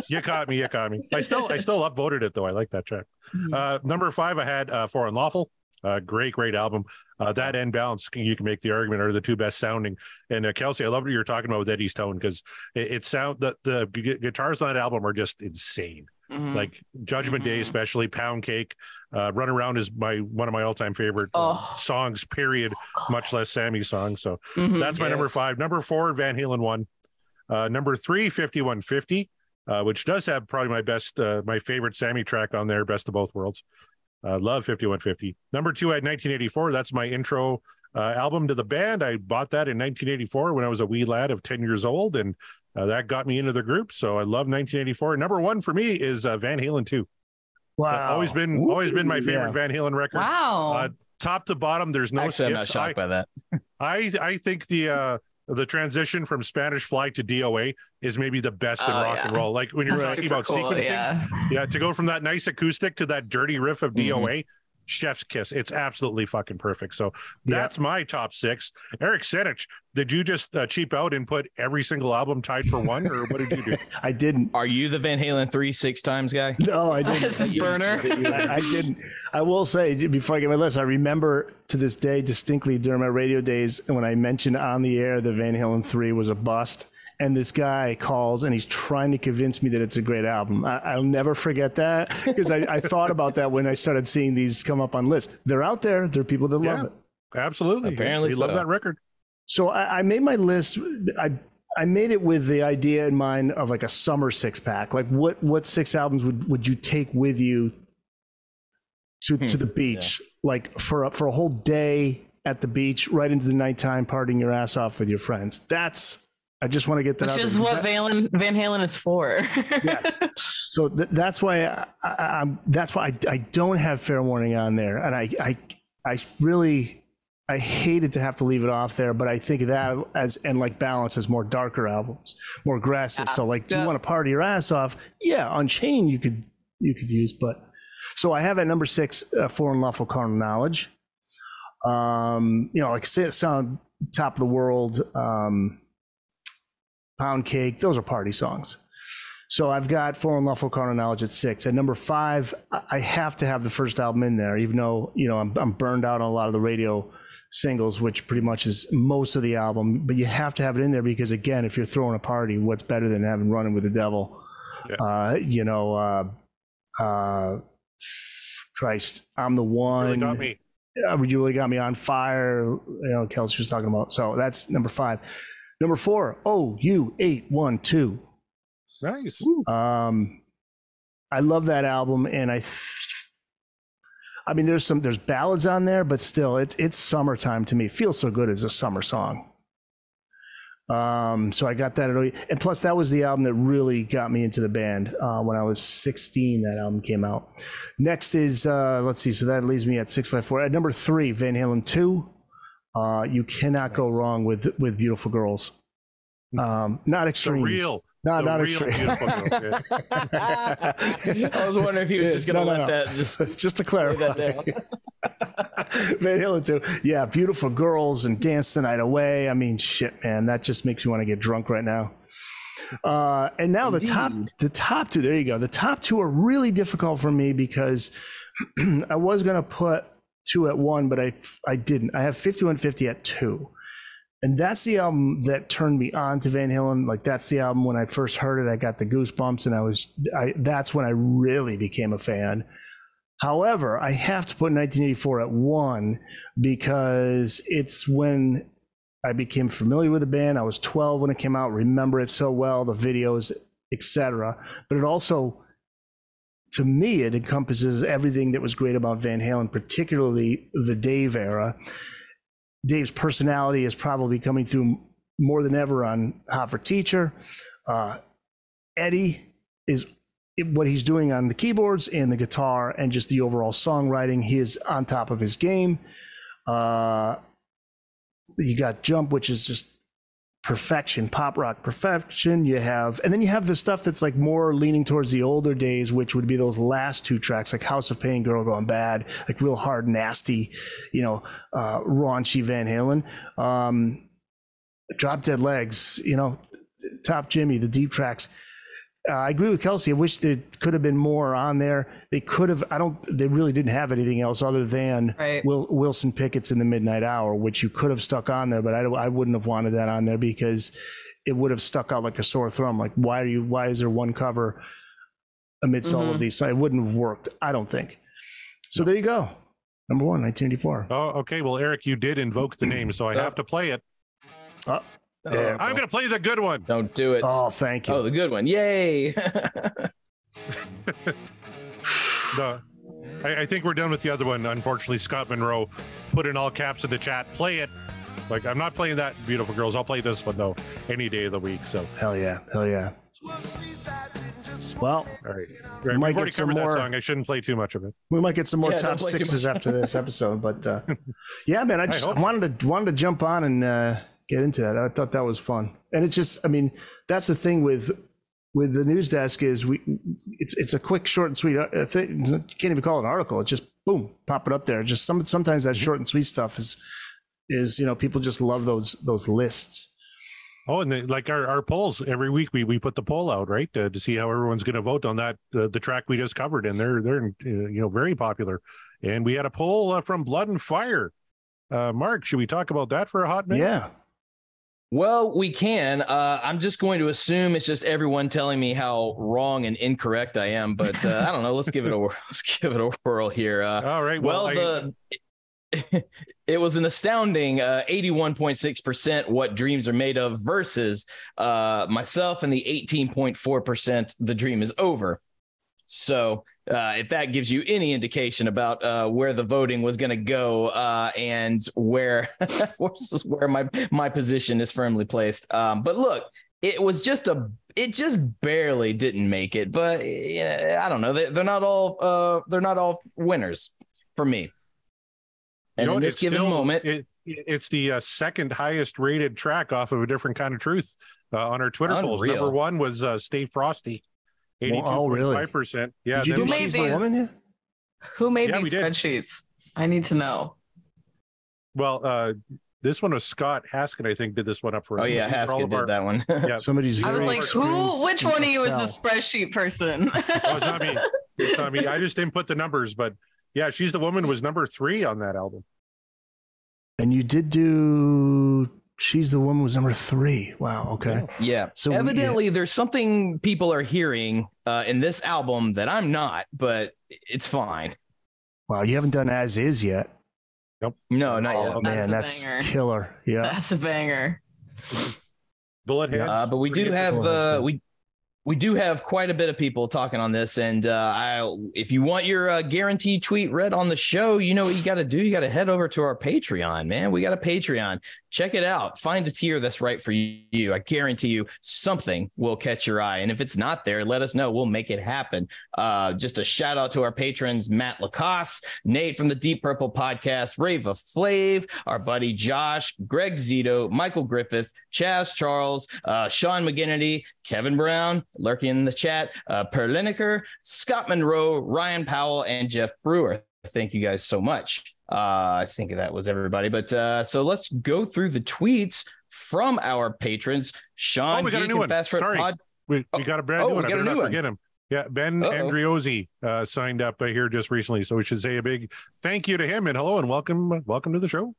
You caught me. You caught me. I still I still upvoted it though. I like that track. Hmm. Uh, number five, I had uh, for unlawful. Uh, great, great album. Uh, that and balance, you can make the argument are the two best sounding. And uh, Kelsey, I love what you were talking about with Eddie's tone because it, it sound the the gu- guitars on that album are just insane. Mhm. Like Judgment Day, Mhm. especially Pound Cake, uh, Runaround is my one of my all time favorite Oh. songs. Period. Much less Sammy's song. So Mhm. that's my number five. Number four, Van Halen one. Uh, number three, 5150, uh, which does have probably my best, uh, my favorite Sammy track on there, Best of Both Worlds. Uh, love 5150. Number two, I had 1984. That's my intro uh, album to the band. I bought that in 1984 when I was a wee lad of 10 years old, and uh, that got me into the group. So I love 1984. Number one for me is uh, Van Halen 2. Wow. Always been always been my favorite Yeah. Van Halen record. Wow. Uh, top to bottom, there's no Actually, I'm not skips. shocked by that. I I think the uh the transition from Spanish Fly to DOA is maybe the best in Oh, rock and roll. Like when you're That's talking about cool, sequencing, Yeah. yeah, to go from that nice acoustic to that dirty riff of Mhm. DOA, chef's kiss. It's absolutely fucking perfect. So Yeah. that's my top six. Eric Senich, did you just uh, cheap out and put every single album tied for one, or what did you do? I didn't. Are you the Van Halen three six times guy? No, I didn't. This is burner. I, I didn't. I will say before I get my list, I remember to this day distinctly during my radio days when I mentioned on the air that Van Halen three was a bust, and this guy calls and he's trying to convince me that it's a great album. I, I'll never forget that because I, I thought about that when I started seeing these come up on lists. They're out there. There are people that love it. Absolutely. Apparently we love that record. So I, I made my list. I I made it with the idea in mind of like a summer six pack. Like what what six albums would would you take with you to hmm. to the beach? Like for a, for a whole day at the beach, right into the nighttime, partying your ass off with your friends. That's I just want to get that Which out is there. what Van, Van Halen is for. yes. So th- that's why I, I, I'm. That's why I, I don't have fair warning on there, and I I I really I hated to have to leave it off there, but I think that as and like balance as more darker albums, more aggressive. So like, do you want to party your ass off? Yeah, Unchained you could you could use, but so I have at number six, uh, For Unlawful Carnal Knowledge. Um, you know, like sound top of the world, um, Pound Cake. Those are party songs. So I've got For Unlawful Carnal Knowledge at six. At number five, I have to have the first album in there, even though you know I'm, I'm burned out on a lot of the radio singles, which pretty much is most of the album. But you have to have it in there because again, if you're throwing a party, what's better than having Running with the Devil? Yeah. Uh, you know, uh, uh, Christ, I'm the one. Really got me. Uh, you really got me on fire. You know, Kelsey was talking about. So that's number five. Number four, oh, you eight one two. Nice. Um, I love that album, and I, th- I mean, there's some there's ballads on there, but still, it's it's summertime to me. Feels so good as a summer song. Um, so I got that at and plus that was the album that really got me into the band uh, when I was 16. That album came out. Next is uh, let's see, so that leaves me at six five four. At number three, Van Halen two. Uh, you cannot go wrong with with Beautiful Girls. Um, not The extreme. real, No, the not real extreme. beautiful girl. I was wondering if he was just gonna No, no, let no. that just just to clarify. that down. Van Halen too. Yeah, beautiful girls and dance the night away. I mean, shit, man, that just makes me want to get drunk right now. Uh, and now the top, the top two. There you go. The top two are really difficult for me because I was gonna put two at one, but I I didn't. I have fifty one fifty at two. And that's the album that turned me on to Van Halen. Like that's the album when I first heard it, I got the goosebumps, and I was, I that's when I really became a fan. However, I have to put 1984 at one because it's when I became familiar with the band. I was 12 when it came out, remember it so well, the videos, etc. But it also, to me, it encompasses everything that was great about Van Halen, particularly the Dave era. Dave's personality is probably coming through more than ever on Hot for Teacher. Uh, Eddie is what he's doing on the keyboards and the guitar and just the overall songwriting. He is on top of his game. Uh, you got Jump, which is just perfection, pop rock perfection. You have, and then you have the stuff that's like more leaning towards the older days, which would be those last two tracks, like House of Pain, Girl Gone Bad, like real hard, nasty, you know, uh, raunchy Van Halen. Um, Drop Dead Legs, you know, Top Jimmy, the deep tracks. Uh, I agree with Kelsey. I wish there could have been more on there. They could have. I don't. They really didn't have anything else other than Right. Will, Wilson Pickett's in the Midnight Hour, which you could have stuck on there, but I, I wouldn't have wanted that on there because it would have stuck out like a sore thumb. Like, why are you? Why is there one cover amidst all of these? So it wouldn't have worked. I don't think. So there you go. Number one, 1984. Oh, okay. Well, Eric, you did invoke the name, so I have to play it. Oh, Oh, I'm going to play the good one. Don't do it. oh, thank you. Oh, the good one. Yay. The I, I think we're done with the other one. Unfortunately, Scott Monroe put in all caps in the chat. Play it. Like I'm not playing that, beautiful girls. I'll play this one though, any day of the week. So Hell yeah. Hell yeah. Well, all right, We right. might We've get some more- that song. I shouldn't play too much of it. we might get some more Yeah, top don't play too sixes after this episode, but uh, yeah, man, I just hope. wanted to wanted to jump on and uh, get into that. I thought that was fun, and it's just, I mean, that's the thing with with the news desk is we it's it's a quick, short and sweet. uh, thing. You can't even call it an article. It's just boom, pop it up there. Just some sometimes that short and sweet stuff is is you know people just love those those lists. Oh, and then, like our, our polls every week, we, we put the poll out right uh, to see how everyone's going to vote on that uh, the track we just covered, and they're they're uh, you know very popular. And we had a poll uh, from Blood and Fire. Uh, Mark, should we talk about that for a hot minute? Yeah, Well, we can. Uh, I'm just going to assume it's just everyone telling me how wrong and incorrect I am, but uh, I don't know. Let's give it a let's give it a whirl here. Uh, All right. Well, well, I- the it was an astounding uh, 81.6% what dreams are made of versus uh, myself and the 18.4% the dream is over. So uh, if that gives you any indication about uh, where the voting was going to go uh, and where where my my position is firmly placed. Um, but look, it was just a it just barely didn't make it. But yeah, I don't know. They, they're not all uh, they're not all winners for me. And you know in this It's given still- moment, it, it's the uh, second highest rated track off of a different kind of truth uh, on our Twitter polls. Number one was uh, Stay Frosty, eighty-two Oh, point really? five percent. Yeah, did you do made she's these? woman? Yeah? Who made Yeah, these spreadsheets? I need to know. well, uh, this one was Scott Haskett. I think did this one up for oh us. yeah, These are all of did our- that one. Yeah, Somebody's. I was like, who? Which one of you is the spreadsheet person? Oh, it's not me. It's not me. I just didn't put the numbers, but yeah, she's the woman was number three on that album. And you did do. She's the woman was number three. Wow. Okay. Yeah. So, evidently, there's something people are hearing uh, in this album that I'm not, but it's fine. Wow. You haven't done as is yet. Nope. No, not yet. Oh yet. man, That's that's, a banger. killer. Yeah. That's a banger. Bullet Yeah, heads. Uh, but we do have uh, we we do have quite a bit of people talking on this, and uh, I, if you want your uh, guaranteed tweet read on the show, you know what you got to do. You got to head over to our Patreon, man. We got a Patreon. Check it out. Find a tier that's right for you. I guarantee you something will catch your eye, and if it's not there, let us know. We'll make it happen. Uh, just a shout out to our patrons: Matt Lacoste, Nate from the Deep Purple Podcast, Rava Flav, our buddy Josh, Greg Zito, Michael Griffith, Chaz Charles, uh, Sean McGinnity, Kevin Brown, lurking in the chat, uh, Per Lineker, Scott Monroe, Ryan Powell, and Jeff Brewer. Thank you guys so much. Uh, I think that was everybody. But uh, so let's go through the tweets from our patrons. Sean, Oh, we got a new one. Fast Sorry. Pod- we, oh, we got a brand oh, new one. I better not one. forget him. Yeah, Ben Uh-oh. Andriozzi uh, signed up uh, here just recently, so we should say a big thank you to him and hello and welcome, welcome to the show.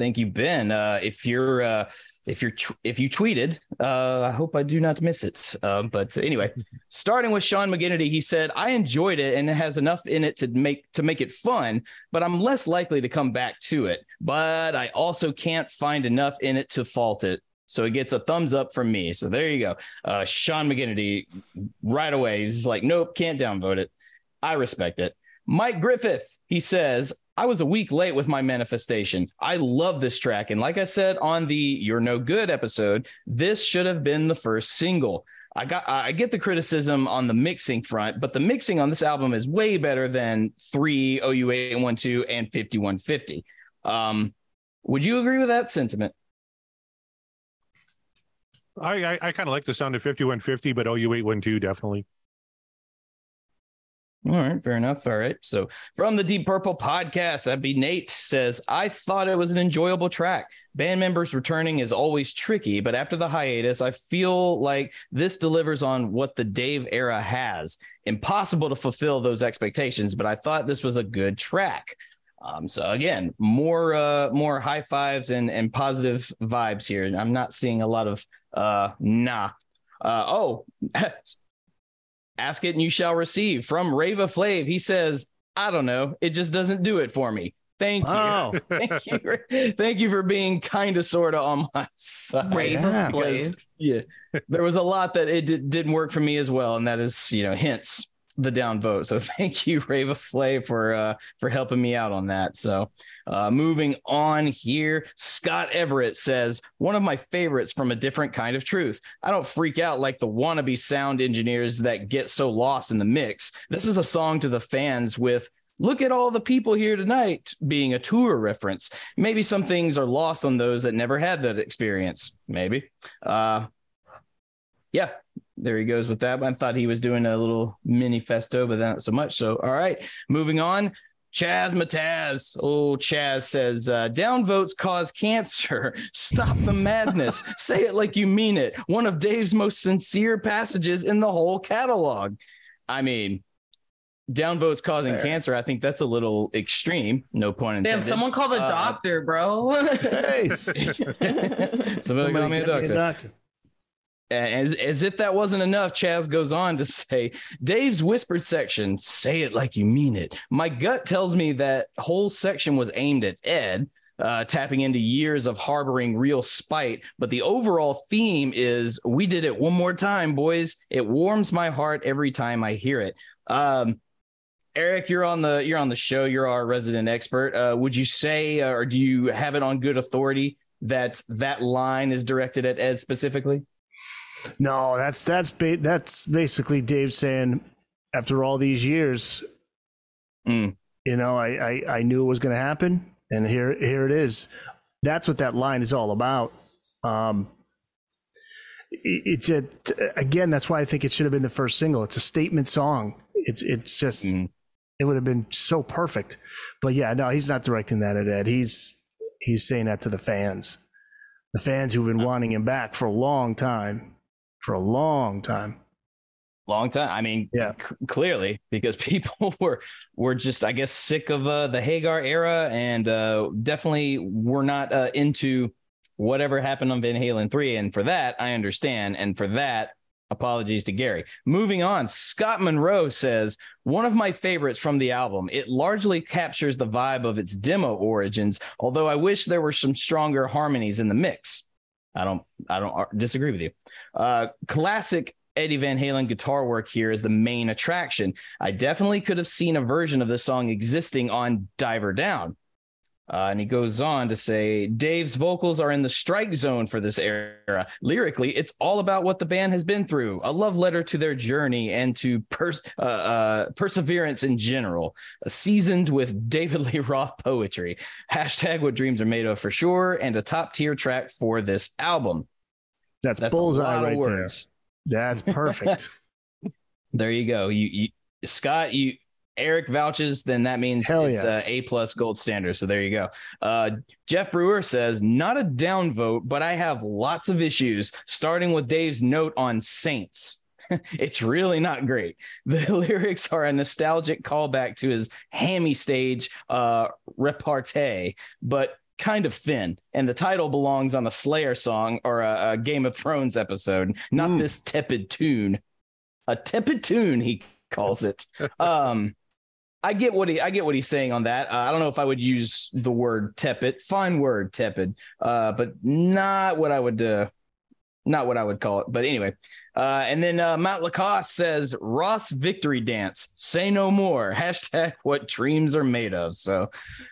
Thank you, Ben. Uh, if you're uh, if you're tw- if you tweeted, uh, I hope I do not miss it. Um, but anyway, starting with Sean McGinnity, he said, "I enjoyed it and it has enough in it to make to make it fun, but I'm less likely to come back to it. But I also can't find enough in it to fault it." So it gets a thumbs up from me. So there you go. Uh, Sean McGinnity, right away, he's like, "Nope, can't downvote it." I respect it. Mike Griffith, he says, I was a week late with my manifestation. I love this track. And like I said on the You're No Good episode, this should have been the first single. I got I get the criticism on the mixing front, but the mixing on this album is way better than 3 OU812 and 5150. Um, would you agree with that sentiment? I I, I kind of like the sound of 5150, but OU812 definitely. All right, fair enough. All right. So from the Deep Purple podcast, that'd be Nate says, I thought it was an enjoyable track. Band members returning is always tricky, but after the hiatus, I feel like this delivers on what the Dave era has. Impossible to fulfill those expectations, but I thought this was a good track. Um, so again, more uh, more high fives and and positive vibes here. I'm not seeing a lot of uh, nah. Uh, oh, Ask it and you shall receive from Rava Flav. He says, I don't know. It just doesn't do it for me. Thank you. Oh, Thank you. For, thank you for being kind of sort of on my side. Rave Yeah. of Flav. yeah, there was a lot that it did, didn't work for me as well. And that is, you know, hints the down vote. So thank you, Rava Flay, for uh, for helping me out on that. So uh, moving on here, Scott Everett says one of my favorites from a different kind of truth. I don't freak out like the wannabe sound engineers that get so lost in the mix. This is a song to the fans with look at all the people here tonight being a tour reference. Maybe some things are lost on those that never had that experience. Maybe. Uh, yeah, there he goes with that. I thought he was doing a little mini festo, but not so much. So, all right, moving on. Chaz Mataz. Oh, Chaz says, uh, down votes cause cancer. Stop the madness. Say it like you mean it. One of Dave's most sincere passages in the whole catalog. I mean, down votes causing Fair. cancer. I think that's a little extreme. No point in Damn, someone call the Uh, doctor, bro. Hey, Somebody call me a get doctor. As, as if that wasn't enough, Chaz goes on to say, Dave's whispered section, say it like you mean it. My gut tells me that whole section was aimed at Ed, uh, tapping into years of harboring real spite. But the overall theme is, we did it one more time, boys. It warms my heart every time I hear it. Um, Eric, you're on the you're on the show. You're our resident expert. Uh, would you say, uh, or do you have it on good authority that that line is directed at Ed specifically? No, that's that's ba- that's basically Dave saying, after all these years, Mm. you know, I, I I knew it was going to happen, and here here it is. That's what that line is all about. Um, it, it, it again, that's why I think it should have been the first single. It's a statement song. It's it's just Mm. it would have been so perfect. But yeah, no, he's not directing that at Ed. He's he's saying that to the fans, the fans who've been wanting him back for a long time, for a long time. long time. I mean, Yeah. c- clearly because people were were just, I guess, sick of uh, the Hagar era, and uh, definitely were not uh, into whatever happened on Van Halen three. And for that, I understand. And for that, apologies to Gary. Moving on, Scott Monroe says one of my favorites from the album. It largely captures the vibe of its demo origins, although I wish there were some stronger harmonies in the mix. I don't, I don't disagree with you. Uh, classic Eddie Van Halen guitar work here is the main attraction. I definitely could have seen a version of this song existing on Diver Down. Uh, and he goes on to say Dave's vocals are in the strike zone for this era. Lyrically, it's all about what the band has been through, a love letter to their journey and to pers- uh, uh, perseverance in general, seasoned with David Lee Roth poetry. Hashtag what dreams are made of for sure, and a top tier track for this album. That's, That's bullseye right there. That's perfect. There you go. You, you Scott, you Eric vouches, then that means Hell it's yeah. uh, a plus gold standard. So there you go. Uh, Jeff Brewer says not a downvote, but I have lots of issues, starting with Dave's note on Saints. it's really not great. The lyrics are a nostalgic callback to his hammy stage uh, repartee, but kind of thin. And the title belongs on a Slayer song or a, a Game of Thrones episode, not Mm. this tepid tune. A tepid tune, he calls it. Um, I get what he I get what he's saying on that. Uh, I don't know if I would use the word tepid. Fine word, tepid, uh, but not what I would uh, not what I would call it. But anyway, uh, and then uh, Matt Lacoste says Roth's victory dance. Say no more. Hashtag what dreams are made of. So,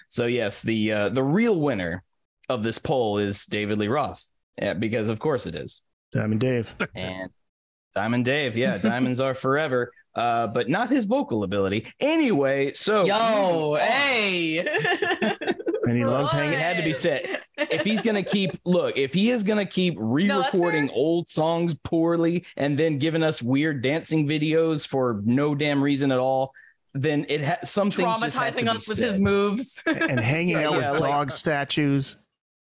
so yes, the uh, the real winner of this poll is David Lee Roth, yeah, because of course it is. Diamond Dave. And Diamond Dave, yeah, diamonds are forever, uh, but not his vocal ability. Anyway, so Yo, hey. And he loves hanging. It had to be said. if he's gonna keep look, if he is gonna keep re-recording fair. old songs poorly and then giving us weird dancing videos for no damn reason at all, then it has some things just have to Traumatizing be us with said. his moves. and hanging out yeah, with like- dog statues.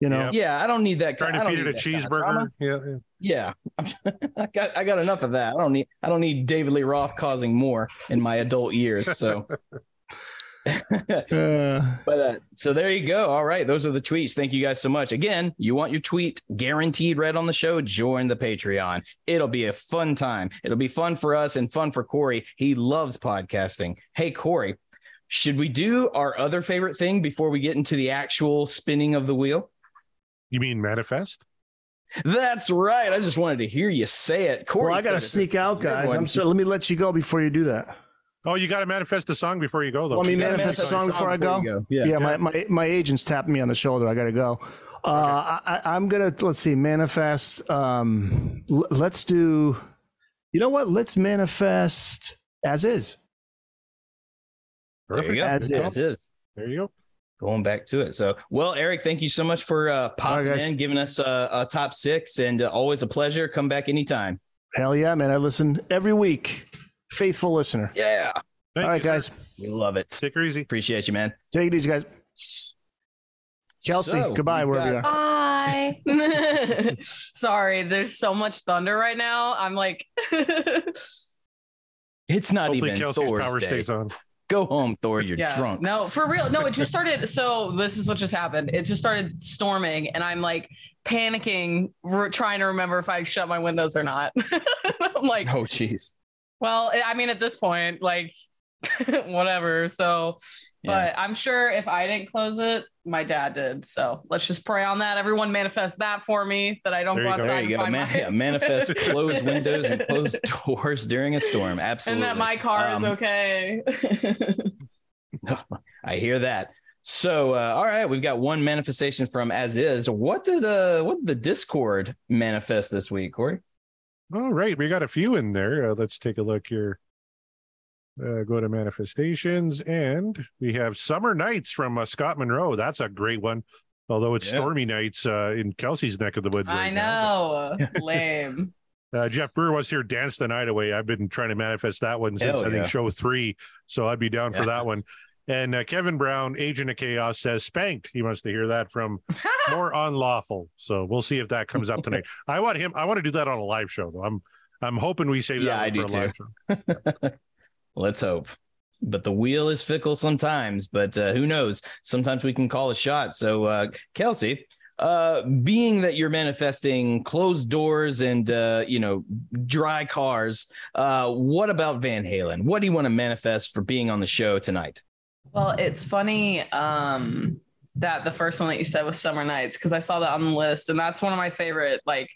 You know, Yep. Yeah, I don't need that. Trying to feed it a that kind of cheeseburger. Yeah, yeah. Yeah, I got I got enough of that. I don't need I don't need David Lee Roth causing more in my adult years. So, uh, but uh, so there you go. All right, those are the tweets. Thank you guys so much. Again, you want your tweet guaranteed read on the show? Join the Patreon. It'll be a fun time. It'll be fun for us and fun for Corey. He loves podcasting. Hey Corey, should we do our other favorite thing before we get into the actual spinning of the wheel? You mean manifest? That's right. I just wanted to hear you say it. Corey, well, I got to sneak out, guys. I'm sorry. Let me let you go before you do that. Oh, you got to manifest a song before you go, though. Want me to manifest a manifest song before I go? you Yeah. Yeah, my, my my agent's tapping me on the shoulder. I gotta go. Uh, I, I'm gonna let's see, manifest. Um, l- let's do. You know what? Let's manifest as is. There you Perfect. go. As As is. is. There you go. Going back to it. So, well, Eric, thank you so much for uh, popping guys. in, giving us a, a top six, and uh, always a pleasure. Come back anytime. Hell yeah, man! I listen every week. Faithful listener. Yeah, Thank All right, you, sir. guys, we love it. Take her easy. Appreciate you, man. take it easy, guys. Chelsea, So, goodbye, wherever you are. Bye. Sorry, there's so much thunder right now. I'm like, It's not Hopefully, even Kelsey's Thursday. power stays on. Go home, Thor. You're yeah, drunk. no, for real. No, it just started. So this is what just happened. It just started storming, and I'm like panicking, re- trying to remember if I shut my windows or not. I'm like, Oh, jeez. well, I mean, at this point, like, whatever. So, Yeah. but I'm sure if I didn't close it, my dad did. So let's just pray on that. Everyone manifest that for me that I don't There go you go. outside and you go. find Man- my yeah, manifest closed windows and closed doors during a storm. Absolutely. And that my car Um, is okay. I hear that. So, uh, all right, we've got one manifestation from as is. What did uh, what did the Discord manifest this week, Corey? All right, we got a few in there. Uh, let's take a look here. Uh, go to manifestations, and we have summer nights from uh, Scott Monroe. That's a great one. Although it's Yeah. stormy nights uh, in Kelsey's neck of the woods. I right now. know. Lame. Uh, Jeff Brewer was here, dance the night away. I've been trying to manifest that one since Hell I think show three, so I'd be down for that one. And uh, Kevin Brown, agent of chaos, says spanked. He wants to hear that from more unlawful. So we'll see if that comes up tonight. I want him. I want to do that on a live show though. I'm I'm hoping we save Yeah, that I one do for a too. live show. Let's hope. But the wheel is fickle sometimes, but uh, who knows? Sometimes we can call a shot. So, uh, Kelsey, uh, being that you're manifesting closed doors and uh, you know dry cars, uh, what about Van Halen? What do you want to manifest for being on the show tonight? Well, it's funny um, that the first one that you said was Summer Nights because I saw that on the list, and that's one of my favorite. Like,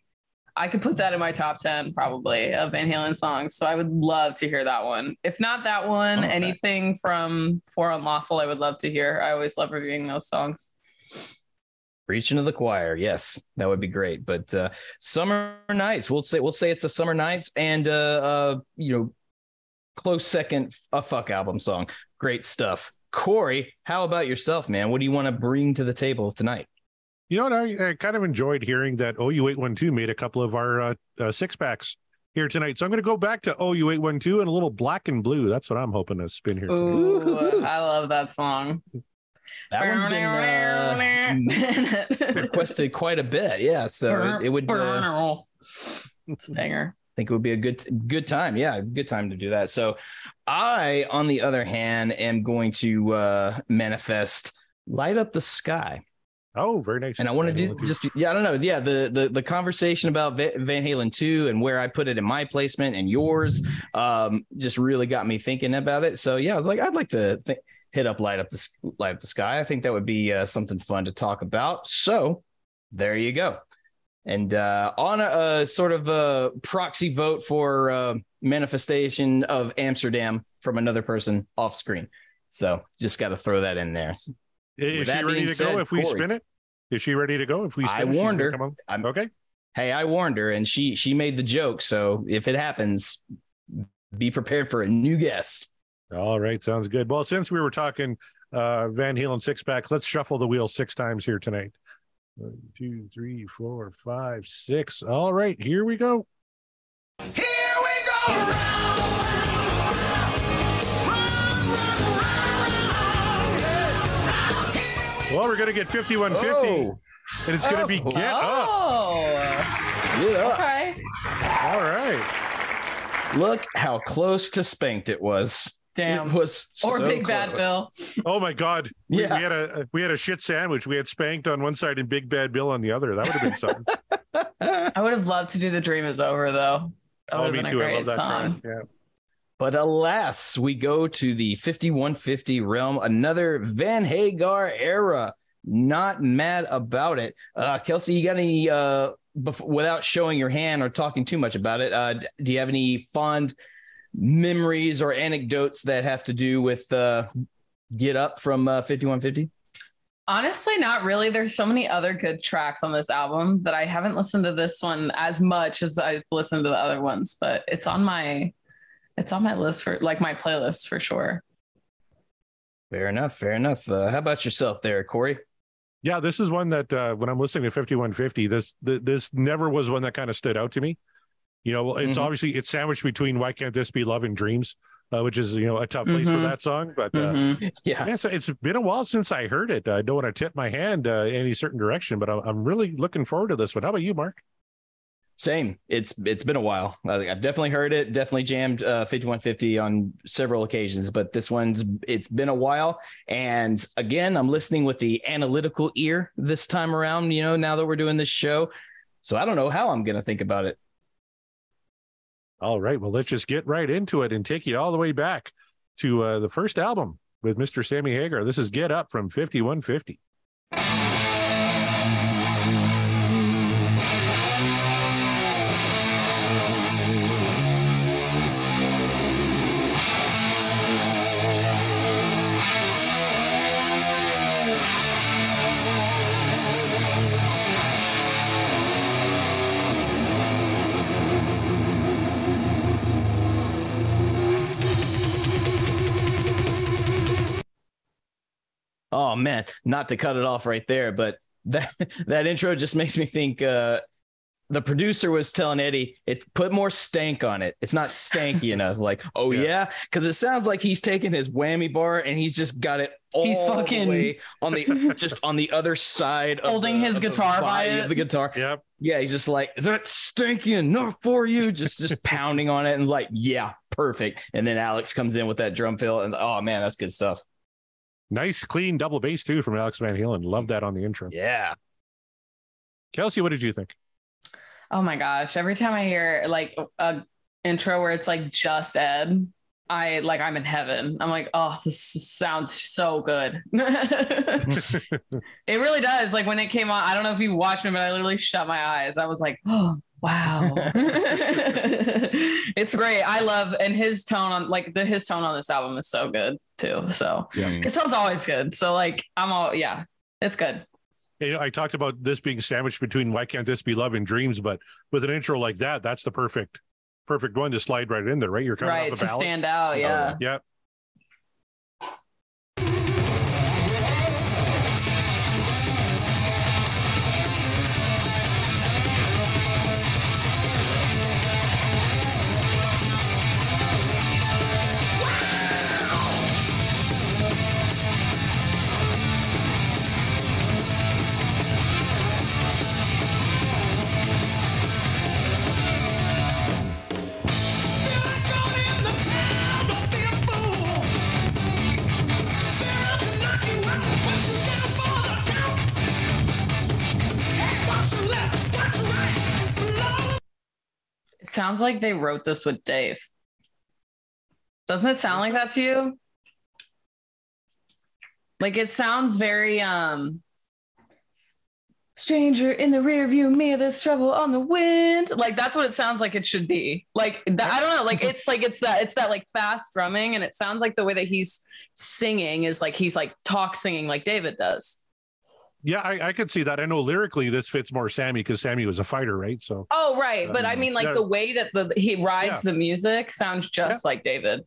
I could put that in my top ten probably of Van Halen songs. So I would love to hear that one. If not that one, Okay. anything from For Unlawful, I would love to hear. I always love reviewing those songs. Preaching to the choir, yes, that would be great. But uh, summer nights, we'll say we'll say it's the summer nights, and uh, uh, you know, close second, a fuck album song, great stuff. Corey, how about yourself, man? What do you want to bring to the table tonight? You know what? I, I kind of enjoyed hearing that OU812 made a couple of our uh, uh, six packs here tonight. So I'm going to go back to OU812 and a little black and blue. That's what I'm hoping to spin here. Ooh, I love that song. That one's been uh, requested quite a bit, yeah. So it, it would. Uh, It's a banger. think it would be a good good time. Yeah, good time to do that. So I, on the other hand, am going to uh manifest light up the sky. Oh, very nice. And I want to do Van Halen too. just yeah, I don't know. Yeah, the the the conversation about Van Halen 2 and where I put it in my placement and yours um just really got me thinking about it. So yeah, I was like I'd like to th- hit up light up the light up the sky. I think that would be uh, something fun to talk about. So there you go. And uh, on a, a sort of a proxy vote for uh, manifestation of Amsterdam from another person off screen. So just got to throw that in there. Is With she ready to said, go if we Corey. spin it? Is she ready to go if we spin I it? she's warned gonna her. come on? I'm, Okay. hey, I warned her, and she she made the joke. So if it happens, be prepared for a new guest. All right. Sounds good. Well, since we were talking uh, Van Halen six pack, let's shuffle the wheel six times here tonight. One, two, three, four, five, six. All right. Here we go. Here we go round. Well, we're going to get 5150, Oh, and it's going to be Oh. Get Up. Oh, get up! okay. All right. Look how close to spanked it was. Damn. It was Or so Big Bad. Bill. Oh, my God. We, Yeah. we had a we had a shit sandwich. We had spanked on one side and Big Bad Bill on the other. That would have been something. I would have loved to do The Dream Is Over, though. That oh, would me have been too. a I great love that song. track. Yeah. But alas, we go to the 5150 realm, another Van Hagar era. Not mad about it. Uh, Kelsey, you got any, uh, bef- without showing your hand or talking too much about it, uh, do you have any fond memories or anecdotes that have to do with uh, Get Up from uh, 5150? Honestly, not really. There's so many other good tracks on this album that I haven't listened to this one as much as I've listened to the other ones, but it's on my it's on my list for like my playlist for sure. Fair enough. Fair enough. Uh, how about yourself there, Corey? Yeah, this is one that uh, when I'm listening to 5150, this th- this never was one that kind of stood out to me. You know, it's Mhm. obviously it's sandwiched between "Why Can't This Be Love and Dreams," uh, which is you know a tough place for Mhm. that song. But uh, Mhm. Yeah. man, so it's been a while since I heard it. I don't want to tip my hand uh, any certain direction, but I'm, I'm really looking forward to this one. How about you, Mark? Same. It's it's been a while. Uh, I've definitely heard it. Definitely jammed uh, 5150 on several occasions, but this one's it's been a while. And again, I'm listening with the analytical ear this time around. You know, now that we're doing this show, so I don't know how I'm gonna think about it. All right, well, let's just get right into it and take you all the way back to uh, the first album with Mr. Sammy Hagar. This is "Get Up" from 5150. Oh man, not to cut it off right there, but that that intro just makes me think uh the producer was telling Eddie, it put more stank on it. It's not stanky enough. Like, oh Yeah. yeah, because it sounds like he's taking his whammy bar and he's just got it all He's the fucking- way on the just on the other side, of Holding the- his the guitar by it. of the guitar. Yep. Yeah, he's just like, is that stinky enough for you? Just just pounding on it and like, yeah, perfect. And then Alex comes in with that drum fill, and oh man, that's good stuff. Nice, clean double bass too from Alex Van Halen. Love that on the intro. Yeah. Kelsey, what did you think? Oh my gosh. Every time I hear like a intro where it's like just Ed, I like I'm in heaven. I'm like, oh, this sounds so good. it really does. Like when it came on, I don't know if you watched it, but I literally shut my eyes. I was like, oh wow. it's great. I love and his tone on like the his tone on this album is so good too. So Yeah. his tone's always good. So like I'm all yeah, it's good. You know, I talked about this being sandwiched between "Why Can't This Be Love and Dreams," but with an intro like that, that's the perfect, perfect one to slide right in there. Right, you're coming Right. off To a ballad. stand out. Oh, yeah. Yep. It sounds like they wrote this with Dave. Doesn't it sound like that to you? Like it sounds very um stranger in the rear view mirror there's trouble on the wind like that's what it sounds like it should be like i don't know like it's like it's that it's that like fast drumming and it sounds like the way that he's singing is like he's like talk singing like david does Yeah, I, I could see that. I know lyrically this fits more Sammy because Sammy was a fighter, right? So oh right but i Um, mean like yeah. the way that the he rides Yeah. the music sounds just like david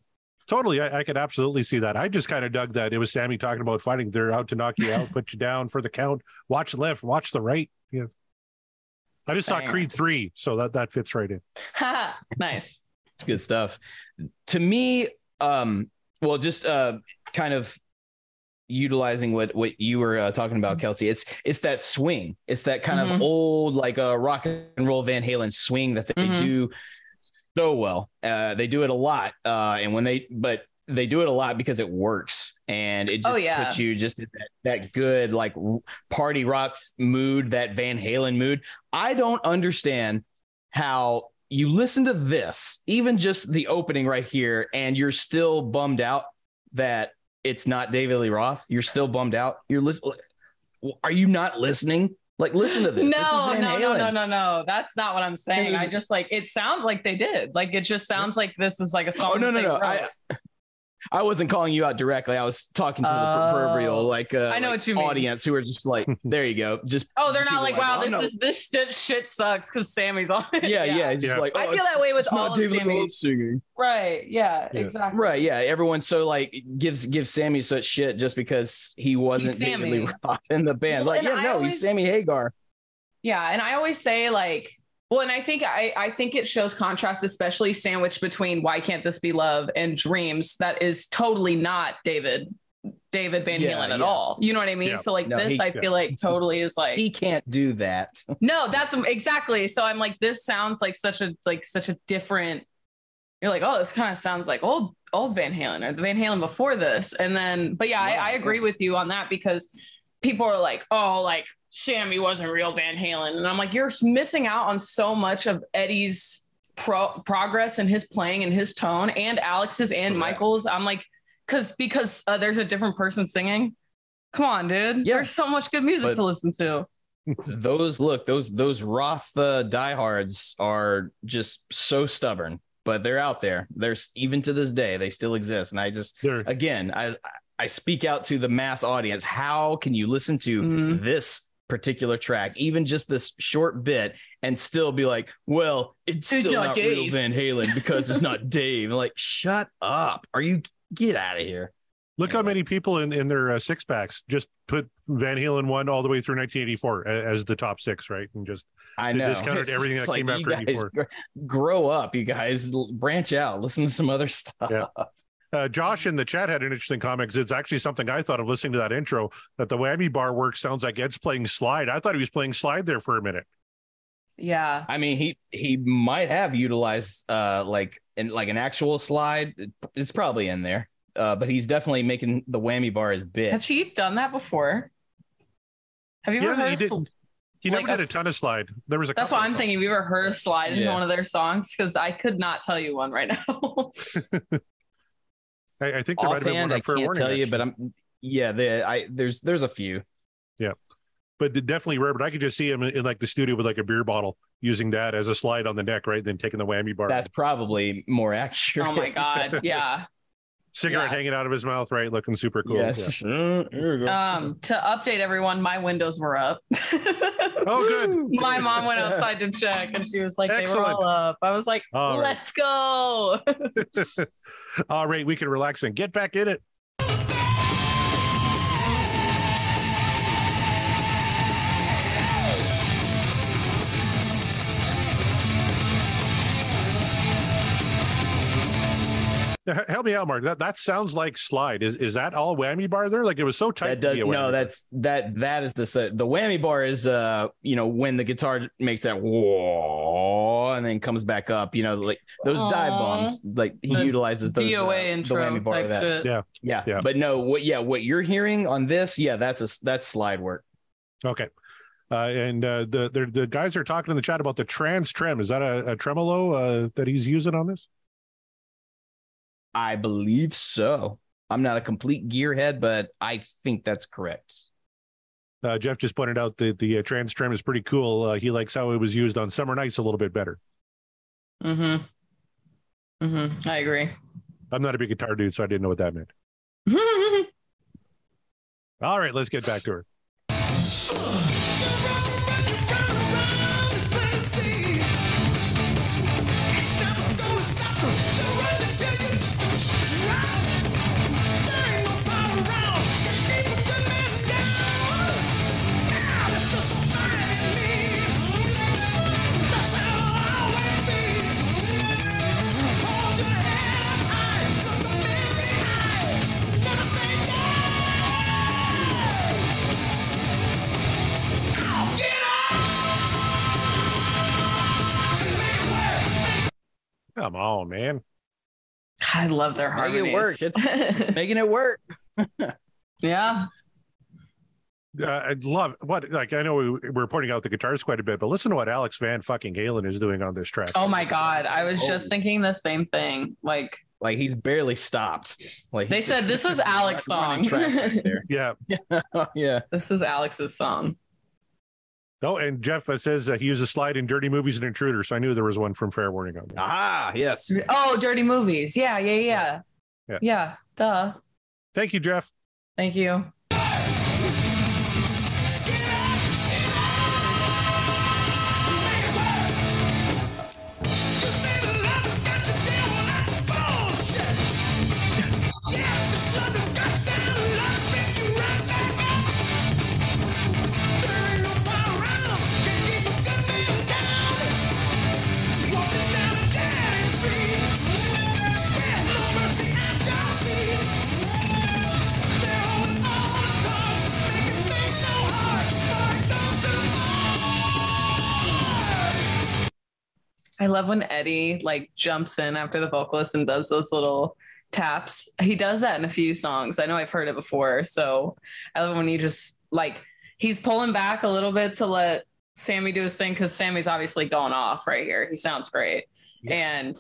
totally, I, I could absolutely see that. I just kind of dug that it was Sammy talking about fighting. They're out to knock you out, put you down for the count. Watch left, watch the right. Yeah. I just saw Creed three, so that that fits right in. nice good stuff to me um well just uh kind of utilizing what what you were uh, talking about kelsey it's it's that swing it's that kind of Mhm. old like uh rock and roll van halen swing that they Mhm. do so well uh they do it a lot uh and when they but they do it a lot because it works and it just Oh, yeah. puts you just in that, that good like party rock mood that van halen mood i don't understand how you listen to this, even just the opening right here, and you're still bummed out that it's not David Lee Roth. You're still bummed out. You're listening. Are you not listening? Like, listen to this. This No, Van no, no, no, no, no. That's not what I'm saying. I just like it sounds like they did. Like it just sounds like this is like a oh, song. Oh no, no, no. I I wasn't calling you out directly. I was talking to the Oh. proverbial like uh, I know like, what you mean. audience who are just like, there you go. Just oh, they're not people like, like, wow, oh, this no. is this shit, shit sucks because Sammy's on. it. yeah, yeah. It's just Yeah. like I oh, feel that way with it's all of David Sammy's. singing. Right. Yeah, Yeah. exactly. Right, yeah. Everyone's so like gives gives Sammy such shit just because he wasn't David Lee Roth in the band. Well, like, yeah, I no, always- he's Sammy Hagar. Yeah, and I always say like, well, and I think I I think it shows contrast, especially sandwiched between "Why Can't This Be Love" and "Dreams." That is totally not David David Van Yeah, Halen at yeah. all. You know what I mean? Yeah. So like No, this, he- I feel like totally is like He can't do that. no, that's exactly. So I'm like, this sounds like such a like such a different. You're like, oh, this kind of sounds like old old Van Halen or the Van Halen before this, and then, but yeah, I, I agree with you on that because people are like, oh, like Sammy wasn't real Van Halen, and I'm like, you're missing out on so much of Eddie's pro- progress and his playing and his tone, and Alex's and Correct. Michael's. I'm like, because because uh, there's a different person singing. Come on, dude. Yeah. There's so much good music But- to listen to. those look those those Roth uh, diehards are just so stubborn, but they're out there. There's even to this day they still exist, and I just There, again I I speak out to the mass audience. How can you listen to Mhm. this particular track, even just this short bit, and still be like, well, it's It's still not not, real Van Halen because it's not Dave. Like, shut up. Are you get out of here? look how many people in, in their uh, six packs just put Van Halen one all the way through 1984 a- as the top six, right? And just I They know. discounted It's everything just that came you after 84. gr- Grow up, you guys. L- Branch out. Listen to some other stuff. Yeah. Uh, Josh in the chat had an interesting comment 'cause it's actually something I thought of listening to that intro that the whammy bar work sounds like Ed's playing slide. I thought he was playing slide there for a minute. Yeah. I mean, he he might have utilized uh like in like an actual slide. It's probably in there. Uh, but he's definitely making the whammy bar his bitch. Has he done that before? Have you ever hasn't- heard? he sl- didn't- He Like never a did a s- ton of slide. There was a That's couple what I'm songs. thinking. Have you ever heard a slide in Yeah. one of their songs? Because I could not tell you one right now. I, I think there might have been Offhand, one I on Fair can't Warning. tell you, actually. but I'm yeah. The I there's there's a few. Yeah, but definitely rare. But I could just see him in, in like the studio with like a beer bottle, using that as a slide on the neck, right? Then taking the whammy bar, That's probably more accurate. oh my god. Yeah. Cigarette yeah. hanging out of his mouth, right? Looking super cool. Yes. Uh, here we go. Um, to update everyone, my windows were up. Oh, good. my mom went outside to check and she was like, they were all up. I was like, All right. let's go. All right, we can relax and get back in it. Help me out, Mark. That that sounds like slide. Is is that all whammy bar there? Like it was so tight. that to does be a no bar. that's that that is the se- the whammy bar is uh you know when the guitar makes that whoa and then comes back up you know like those dive bombs like he The utilizes those DOA uh, the intro whammy bar type shit. Yeah. yeah Yeah. but no what yeah what you're hearing on this yeah that's a s- that's slide work Okay. Uh, and uh, the, the the guys are talking in the chat about the trans trem. Is that a, a tremolo uh, that he's using on this? I believe so I'm not a complete gearhead but I think that's correct Uh, Jeff just pointed out that the uh, trans trem is pretty cool. Uh, he likes how it was used on Summer Nights a little bit better. Mm-hmm. Mm-hmm. I agree. I'm not a big guitar dude, so I didn't know what that meant. All right, let's get back to her. Come on, man. I love their Make harmonies. it work. It's- making it work yeah. Uh, I love what like I know we, we're pointing out the guitars quite a bit, but listen to what Alex Van fucking Halen is doing on this track. Oh my god. I was just Oh. thinking the same thing. Like like he's barely stopped like they said, just- this is Alex's song. track right there. Yeah, yeah this is Alex's song. Oh, and Jeff uh, says uh, he used a slide in Dirty Movies and Intruder, so I knew there was one from Fair Warning on there. Ah, yes. Oh, dirty movies. Yeah, yeah, yeah. Yeah. Yeah. Duh. Thank you, Jeff. Thank you. Love when Eddie like jumps in after the vocalist and does those little taps. He does that in a few songs. I know I've heard it before. So I love when he just like he's pulling back a little bit to let Sammy do his thing because Sammy's obviously going off right here. He sounds great. And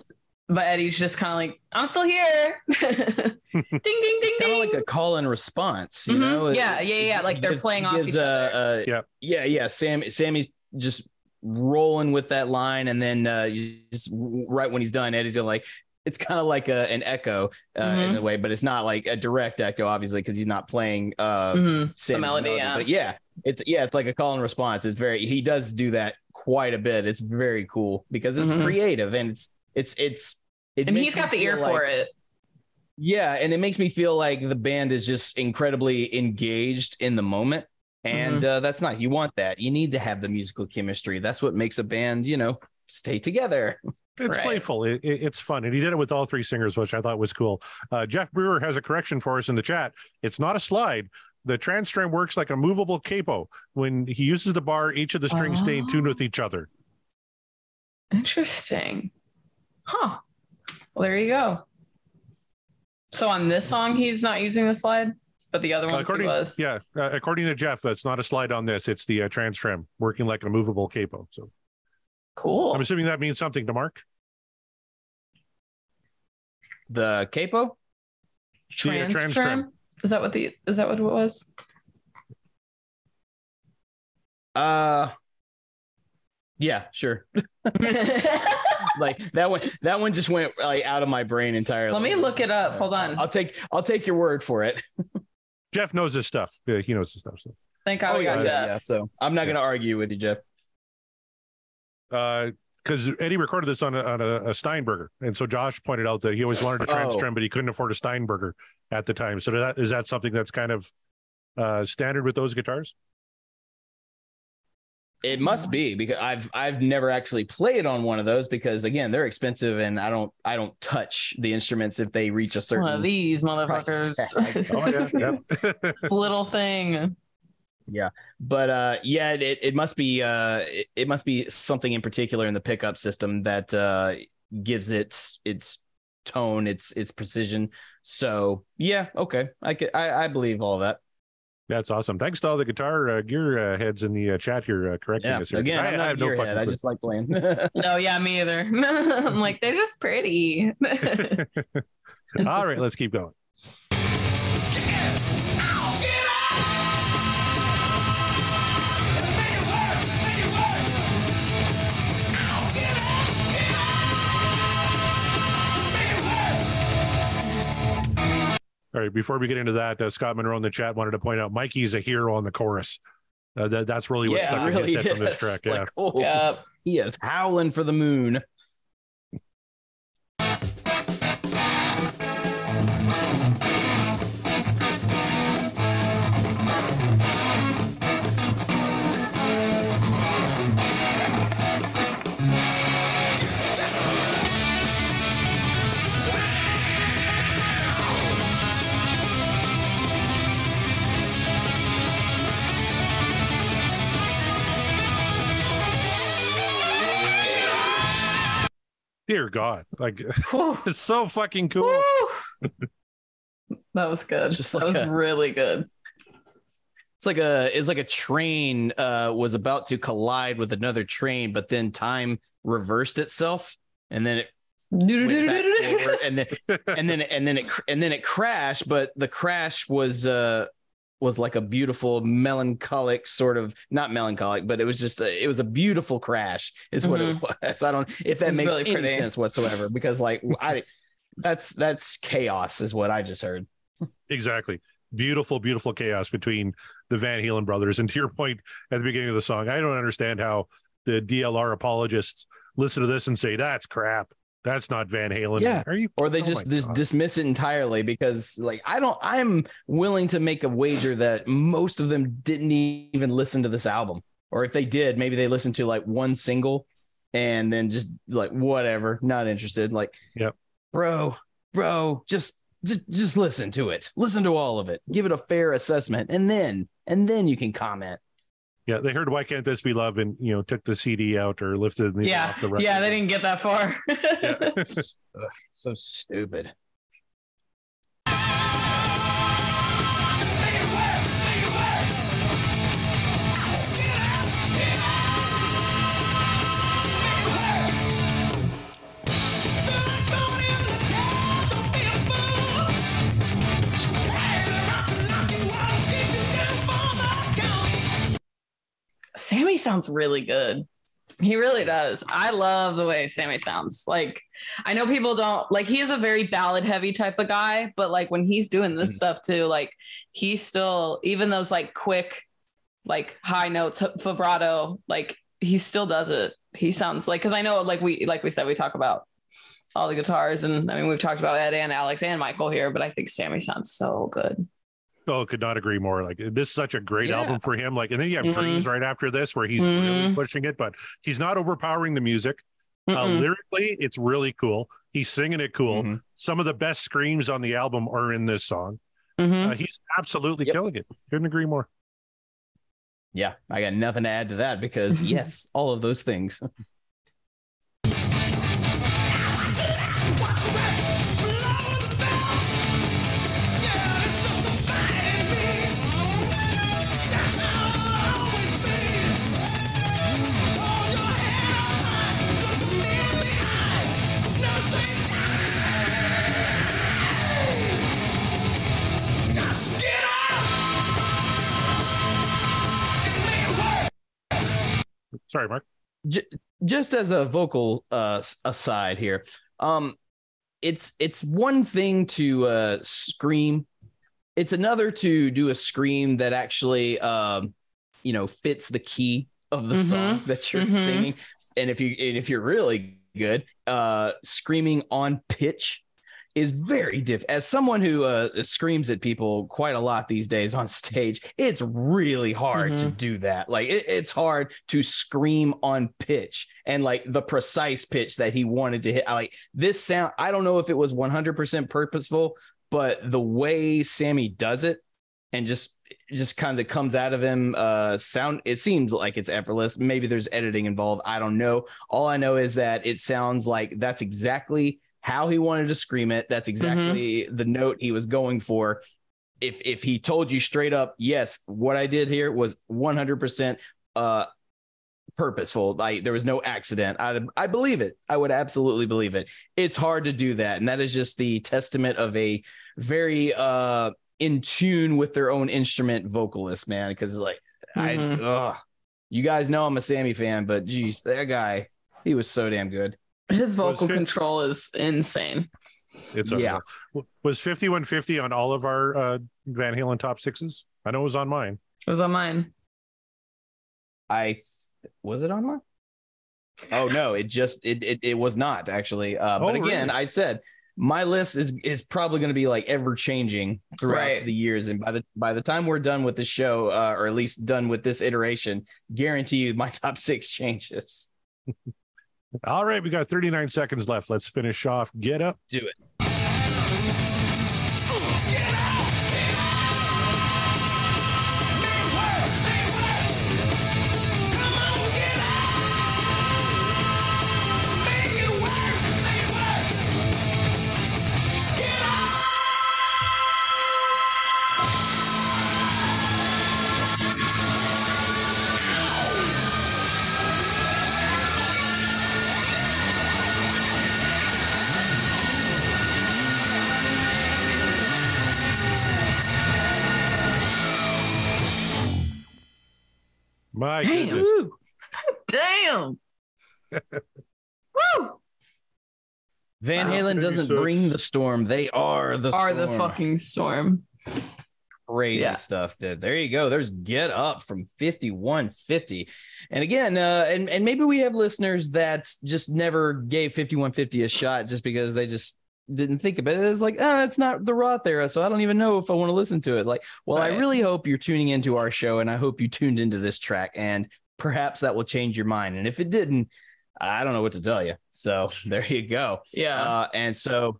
but Eddie's just kind of like, I'm still here. ding ding ding Kind of like a call and response, you Mhm. know? It- Yeah, yeah, yeah, like he they're playing off each uh, other. uh, Yeah. yeah, yeah. Sam, Sammy's just rolling with that line, and then uh, just right when he's done, Eddie's gonna like. It's kind of like a, an echo uh, in Mhm. a way, but it's not like a direct echo, obviously, because he's not playing uh, Mhm. Sammy's melody, yeah. But yeah, it's yeah, it's like a call and response. It's very he does do that quite a bit. It's very cool because it's Mhm. creative and it's it's it's it And he's got the ear like- for it. yeah, and it makes me feel like the band is just incredibly engaged in the moment. And Mm-hmm. uh, that's not, you want that. You need to have the musical chemistry. That's what makes a band, you know, stay together. It's Right. playful. It, it- it's fun, and he did it with all three singers, which I thought was cool. Uh, Jeff Brewer has a correction for us in the chat. It's not a slide. The trans string works like a movable capo. When he uses the bar, each of the strings stay in tune with each other. Interesting. Huh. Well, there you go. So on this song, he's not using the slide, but the other ones according, he was. yeah, uh, according to Jeff, that's not a slide on this. It's the uh, TransTrem working like a movable capo. So Cool. I'm assuming that means something to Mark. The capo? Trans TransTrem? TransTrem. Is that what the is that what it was? Uh, yeah, sure. like that one, that one just went like out of my brain entirely. Let me look it up. Hold on. I'll take, I'll take your word for it. Jeff knows his stuff. Yeah, he knows his stuff. So. Thank God we got Oh, yeah, Jeff. yeah, so I'm not going to argue with you, Jeff. because Uh, Eddie recorded this on a, on a, a Steinberger, and so Josh pointed out that he always wanted a Oh. TransTrem, but he couldn't afford a Steinberger at the time. So that is that something that's kind of uh, standard with those guitars? It must be because I've I've never actually played on one of those because again they're expensive and I don't I don't touch the instruments if they reach a certain One of these motherfuckers. Oh yeah, yeah. Little thing. Yeah, but uh yeah it it must be uh it, it must be something in particular in the pickup system that uh gives it its tone its its precision so yeah okay I could I, I believe all that That's awesome. Thanks to all the guitar uh, gear uh, heads in the uh, chat here uh, correcting yeah us. Here. again I, I'm I have a no gearhead. fucking I just like playing No, yeah, me either. I'm like, they're just pretty. all right, let's keep going. All right, before we get into that, uh, Scott Monroe in the chat wanted to point out Mikey's a hero on the chorus. Uh, that, that's really what stuck in his head from this track. Yeah. Like, oh, yep. he is howling for the moon Dear God, like Whew. it's so fucking cool. That was good. Just that like was a- really good. It's like a it's like a train uh, was about to collide with another train, but then time reversed itself, and then it went back and then and then and then it and then it crashed. But the crash was uh was like a beautiful melancholic sort of not melancholic, but it was just a, it was a beautiful crash is what it was. I don't if that Mm-hmm. It's makes really any pretty. sense whatsoever because like I that's that's chaos is what I just heard. Exactly. Beautiful, beautiful chaos between the Van Halen brothers. And to your point at the beginning of the song, I don't understand how the DLR apologists listen to this and say, that's crap. That's not Van Halen. Yeah. Are you? Or they Oh just my dis- God. dismiss it entirely because like I don't I'm willing to make a wager that most of them didn't even listen to this album. Or if they did, maybe they listened to like one single and then just like whatever, not interested. Like, Yep. bro, bro, just just just listen to it. Listen to all of it. Give it a fair assessment, and then and then you can comment. Yeah. They heard Why Can't This Be Love and, you know, took the CD out or lifted it Yeah, off the record. yeah, they didn't get that far. Yeah. So stupid. Sounds really good. He really does. I love the way Sammy sounds. Like, I know people don't like, he is a very ballad heavy type of guy, but like when he's doing this Mhm. stuff too, like, he's still, even those like quick, like high notes, vibrato, like, he still does it. He sounds like, cause I know, like, we, like we said, we talk about all the guitars and I mean, we've talked about Ed and Alex and Michael here, but I think Sammy sounds so good. Oh, could not agree more. Like this is such a great Yeah. album for him. Like, and then you have Mhm. Dreams right after this, where he's really Mhm. pushing it, but he's not overpowering the music. Uh, lyrically, it's really cool. He's singing it cool. Mhm. Some of the best screams on the album are in this song. Mhm. Uh, he's absolutely Yep. killing it. Couldn't agree more. Yeah, I got nothing to add to that because yes, all of those things. Sorry, Mark. J- just as a vocal uh aside here um it's it's one thing to uh scream it's another to do a scream that actually um you know fits the key of the Mhm. song that you're Mhm. singing and if you and if you're really good uh screaming on pitch is very diff as someone who uh screams at people quite a lot these days on stage it's really hard to do that. Like it, it's hard to scream on pitch and like the precise pitch that he wanted to hit. I like this sound i don't know if it was 100% purposeful but the way sammy does it and just just kind of comes out of him uh sound it seems like it's effortless. Maybe there's editing involved. I don't know. All i know is that it sounds like that's exactly how he wanted to scream it. That's exactly the note he was going for. If if he told you straight up yes what i did here was 100% uh purposeful. Like there was no accident. I i believe it. I would absolutely believe it. It's hard to do that. And that is just the testament of a very uh in tune with their own instrument vocalist man. Because like Mhm. i ugh. you guys know i'm a sammy fan but geez that guy he was so damn good His vocal fit- control is insane. It's Yeah. yeah. Was 5150 on all of our uh, Van Halen top sixes? I know it was on mine. It was on mine. I was it on mine? Oh no, it just it it, it was not actually. Uh, but Oh, again, really? I said my list is is probably going to be like ever changing throughout Right. the years, and by the by the time we're done with the show, uh, or at least done with this iteration, guarantee you my top six changes. All right, we got 39 seconds left. Let's finish off. Get up. Do it. My Damn. goodness. Woo! Damn. Woo! Van Wow. Halen doesn't 36. bring the storm; they are the Are the fucking storm. crazy Yeah. stuff. Dude. There you go. There's Get Up from 5150. And again, uh, and, and maybe we have listeners that just never gave 5150 a shot just because they just didn't think about it. It's like, oh, it's not the Roth era, so I don't even know if I want to listen to it. Like, well, I really hope you're tuning into our show, and I hope you tuned into this track, and perhaps that will change your mind. And if it didn't, I don't know what to tell you. So there you go. Yeah. Uh, and so,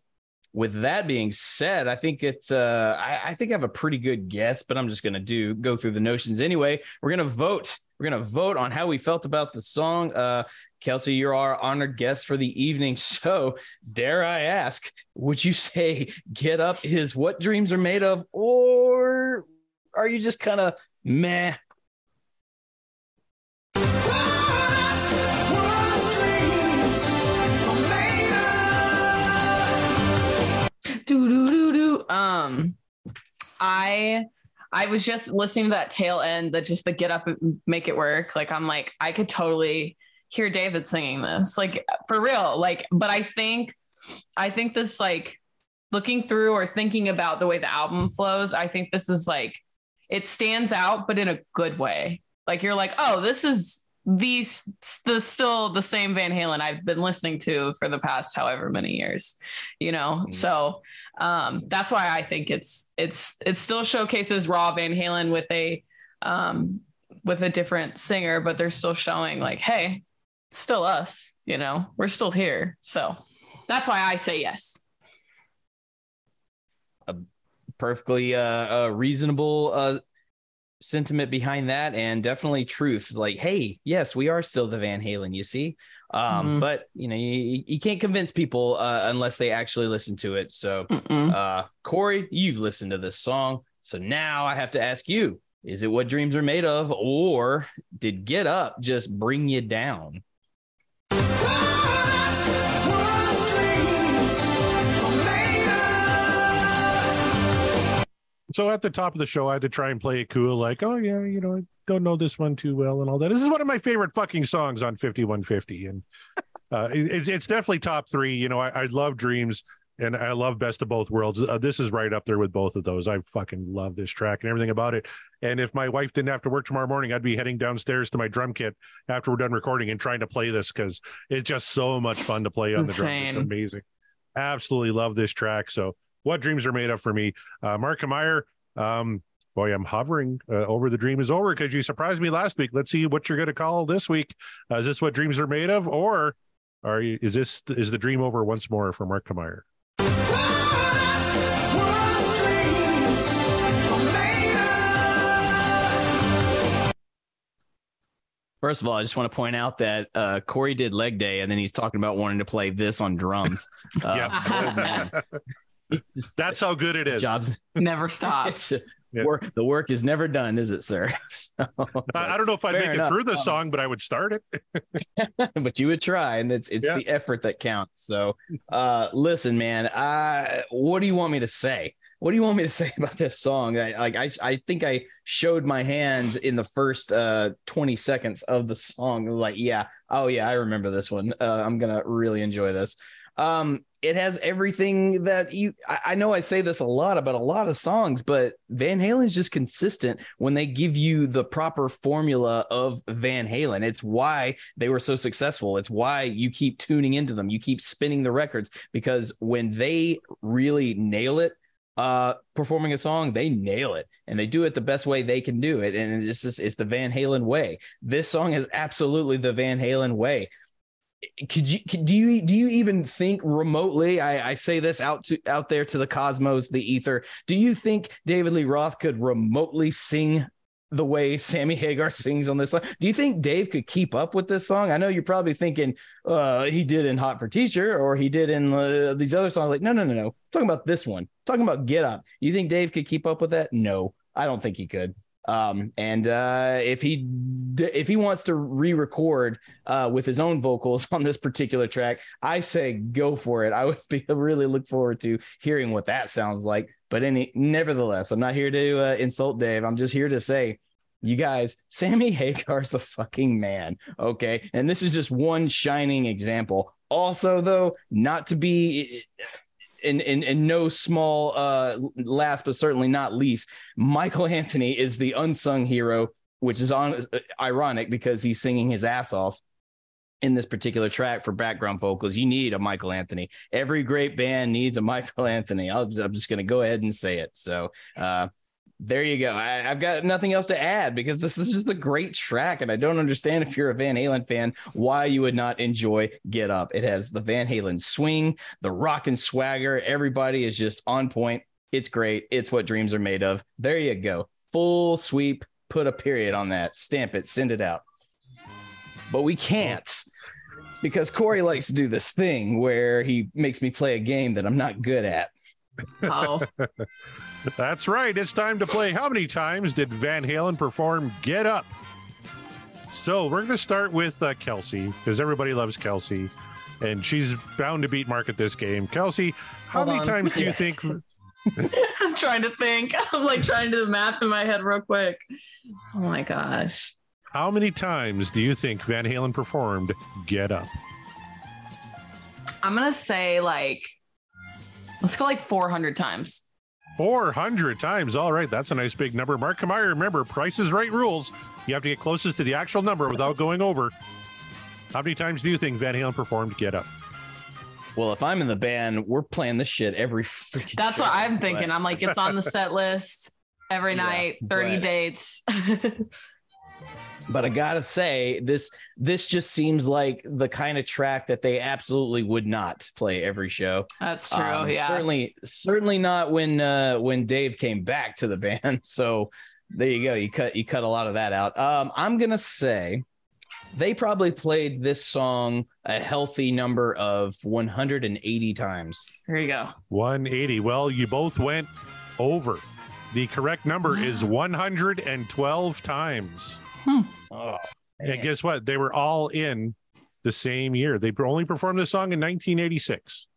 with that being said, I think it's uh, I, I think I have a pretty good guess, but I'm just gonna do go through the notions anyway. We're gonna vote. We're gonna vote on how we felt about the song. Uh, Kelsey, you're our honored guest for the evening. So, dare I ask, would you say "Get Up" is what dreams are made of, or are you just kind of meh? do do do do. Um, I I was just listening to that tail end that just the get up and make it work. Like I'm like I could totally hear David singing this, like for real. Like, but I think I think this like looking through or thinking about the way the album flows. I think this is like it stands out, but in a good way. Like you're like, oh, this is the the still the same Van Halen I've been listening to for the past however many years, you know. Mm. So um, that's why I think it's it's it still showcases raw Van Halen with a um, with a different singer, but they're still showing like, hey, still us, you know, we're still here. So that's why I say yes. A perfectly uh, uh reasonable uh sentiment behind that and definitely truth like hey yes we are still the van halen you see um Mhm. but you know you, you can't convince people uh unless they actually listen to it so Mm-mm. uh corey you've listened to this song so now i have to ask you is it what dreams are made of or did get up just bring you down So at the top of the show, I had to try and play it cool, like, oh yeah, you know, I don't know this one too well and all that. This is one of my favorite fucking songs on 5150. And uh, it, it's, it's definitely top three. You know, I, I love Dreams and I love Best of Both Worlds. Uh, this is right up there with both of those. I fucking love this track and everything about it. And if my wife didn't have to work tomorrow morning, I'd be heading downstairs to my drum kit after we're done recording and trying to play this because it's just so much fun to play on the drums. It's amazing. Absolutely love this track. So, what dreams are made of for me? Uh, Mark Meyer, um, boy, I'm hovering uh, over the dream is over because you surprised me last week. Let's see what you're going to call this week. Uh, is this what dreams are made of, or are you? Is this is the dream over once more for Mark Meyer? First of all, I just want to point out that uh, Corey did leg day, and then he's talking about wanting to play this on drums. Uh, Yeah. That's how good it is. Jobs. Never stops. Yeah. Work, the work is never done, is it, sir? So, I, I don't know if I'd make enough. it through the Um, song, but I would start it. but you would try, and it's it's Yeah. the effort that counts. So, uh, listen, man. I, what do you want me to say? What do you want me to say about this song? I, like, I, I think I showed my hand in the first uh 20 seconds of the song. Like, yeah, oh yeah, I remember this one. Uh, I'm gonna really enjoy this. Um, it has everything that you. I, I know I say this a lot about a lot of songs, but Van Halen is just consistent when they give you the proper formula of Van Halen. It's why they were so successful. It's why you keep tuning into them. You keep spinning the records because when they really nail it, uh, performing a song, they nail it and they do it the best way they can do it. And it's just it's the Van Halen way. This song is absolutely the Van Halen way could you could, do you do you even think remotely I, I say this out to out there to the cosmos the ether do you think david lee roth could remotely sing the way sammy hagar sings on this song? Do you think dave could keep up with this song? I know you're probably thinking uh he did in hot for teacher or he did in uh, these other songs like no no no no. I'm talking about this one. I'm talking about get up. You think dave could keep up with that? No i don't think he could um and uh if he if he wants to re-record uh with his own vocals on this particular track i say go for it i would be really look forward to hearing what that sounds like but any nevertheless i'm not here to uh, insult dave i'm just here to say you guys, Sammy Hagar's the fucking man. Okay. And this is just one shining example. Also, though, not to be in, in, in no small uh last, but certainly not least, Michael Anthony is the unsung hero, which is on ironic because he's singing his ass off in this particular track for background vocals. You need a Michael Anthony. Every great band needs a Michael Anthony. I'll, I'm just going to go ahead and say it. So, uh, there you go. I, I've got nothing else to add because this is just a great track, and I don't understand if you're a Van Halen fan why you would not enjoy Get Up. It has the Van Halen swing, the rock and swagger. Everybody is just on point. It's great. It's what dreams are made of. There you go. Full sweep. Put a period on that. Stamp it. Send it out. But we can't because Corey likes to do this thing where he makes me play a game that I'm not good at. Oh, That's right. It's time to play. How many times did Van Halen perform Get Up? So we're going to start with uh, Kelsey because everybody loves Kelsey, and she's bound to beat Mark at this game. Kelsey, how Hold many on. times do you think? I'm trying to think. I'm like trying to do the math in my head real quick. Oh my gosh. How many times do you think Van Halen performed Get Up? I'm gonna say like, let's go like 400 times. 400 times. All right, that's a nice big number. Mark Kamaya, remember, Price is Right rules. You have to get closest to the actual number without going over. How many times do you think Van Halen performed Get Up? Well, if I'm in the band, we're playing this shit every freaking. That's show, what I'm but- thinking. I'm like, it's on the set list every Yeah, night, 30 but- dates. but I gotta say, this this just seems like the kind of track that they absolutely would not play every show. That's true. Um, yeah. Certainly, certainly not when uh when Dave came back to the band. So there you go. You cut you cut a lot of that out. Um, I'm gonna say they probably played this song a healthy number of 180 times. Here you go. 180. Well, you both went over. The correct number is 112 times. Hmm. Oh, And guess what? They were all in the same year. They only performed this song in 1986.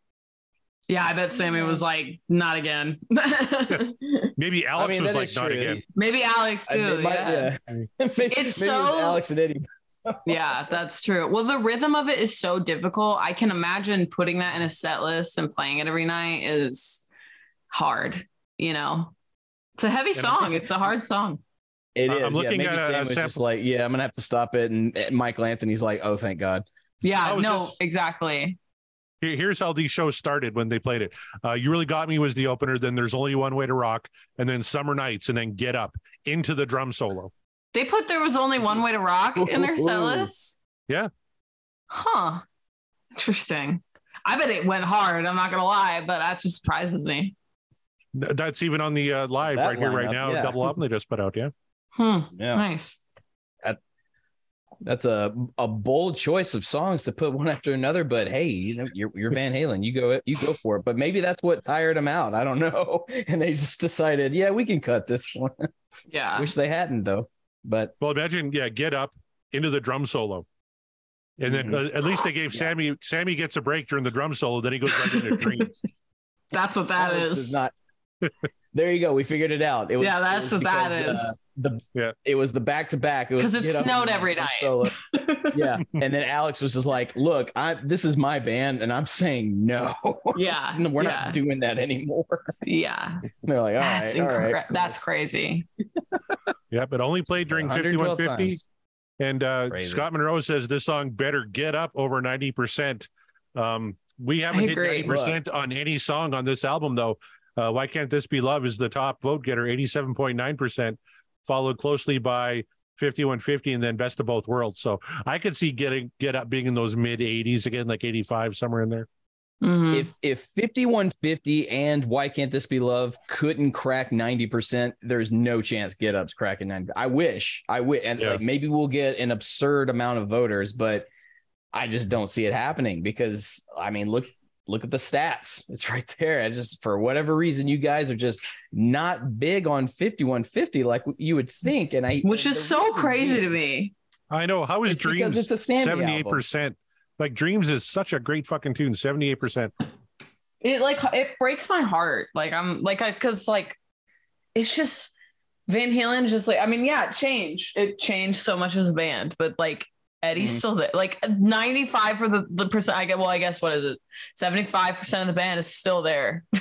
Yeah, I bet Sammy was like, not again. Maybe Alex I mean, was like, is not true. again. Maybe Alex I- too. it might- yeah. yeah. Maybe- maybe it so- Alex and Eddie. yeah, that's true. Well, the rhythm of it is so difficult. I can imagine putting that in a set list and playing it every night is hard. You know, it's a heavy song. It's a hard song. It I'm looking yeah, maybe at a- Sam a was just sample- like, yeah, I'm gonna have to stop it, and and Michael Anthony's like, oh, thank God. Yeah, no, this- exactly. Here's how these shows started when they played it. Uh, you really got me was the opener. Then there's only one way to rock, and then Summer Nights, and then Get Up into the drum solo. They put there was only one way to rock in their set list. Yeah. Huh. Interesting. I bet it went hard. I'm not gonna lie, but that just surprises me. That's even on the uh, live That right here, right lineup, now. yeah. Double album they just put out. Yeah. Hmm. Yeah, Nice. that's a a bold choice of songs to put one after another. But hey, you know, you're you're Van Halen, you go you go for it. But maybe that's what tired them out. I don't know, and they just decided, yeah, we can cut this one. Yeah. Wish they hadn't though. But Well, imagine, yeah, Get Up into the drum solo. And then Mhm. uh, at least they gave Yeah. Sammy Sammy gets a break during the drum solo. Then he goes right into dreams. That's what that Alex is. not. There you go. We figured it out. It was Yeah, it that's was what that because, is. uh, the Yeah. it was the back to back. 'Cause it Get Up snowed and every drum night. solo. yeah, and then Alex was just like, "Look, I this is my band, and I'm saying no. Yeah, we're yeah. not doing that anymore." yeah. They're like, "All That's right, all incre- right, That's crazy. yeah, but only played during 5150. times. And uh, Scott Monroe says this song better get up over 90%. Um, we haven't hit agree. 90% on any song on this album, though. Uh, Why Can't This Be Love is the top vote getter, 87.9%, followed closely by 5150 and then Best of Both Worlds. So I could see getting get up being in those mid 80s again, like 85, somewhere in there. Mhm. If if 5150 and why can't this be love couldn't crack 90%, there's no chance Get Up's cracking 90. I wish. I wish and Yeah. like maybe we'll get an absurd amount of voters, but I just don't see it happening because I mean look look at the stats. It's right there. I just for whatever reason you guys are just not big on 5150 like you would think and I Which is so crazy to me. I know. How is It's because Dreams it's a 78%? Like Dreams is such a great fucking tune, 78%. It like it breaks my heart. Like I'm like I cause like it's just Van Halen just like I mean, yeah, change. It changed so much as a band, but like Eddie's Mhm. still there. Like 95 for the, the percent I get well, I guess what is it? 75% of the band is still there.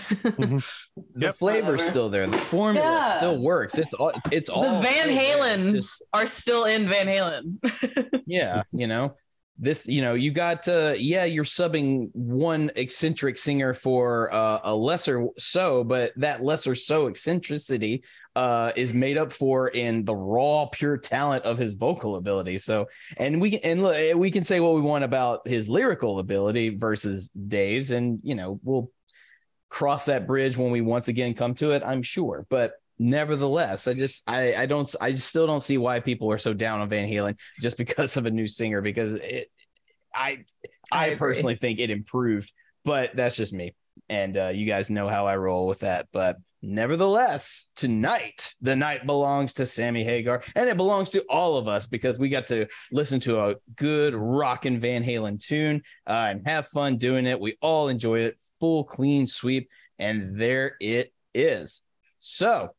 The Yep. flavor's still there. The formula Yeah. still works. It's all it's all the Van still there. It's Halens just- are still in Van Halen. yeah, you know. This, you know, you got uh yeah, you're subbing one eccentric singer for uh, a lesser so, but that lesser so eccentricity uh is made up for in the raw pure talent of his vocal ability. So, and we and look, we can say what we want about his lyrical ability versus Dave's and, you know, we'll cross that bridge when we once again come to it, I'm sure. But nevertheless, I just I I don't I just still don't see why people are so down on Van Halen just because of a new singer because it I I I, personally think it improved, but that's just me. And uh, you guys know how I roll with that. But nevertheless, tonight the night belongs to Sammy Hagar, and it belongs to all of us because we got to listen to a good rockin' Van Halen tune uh, and have fun doing it. We all enjoy it, full clean sweep, and there it is. So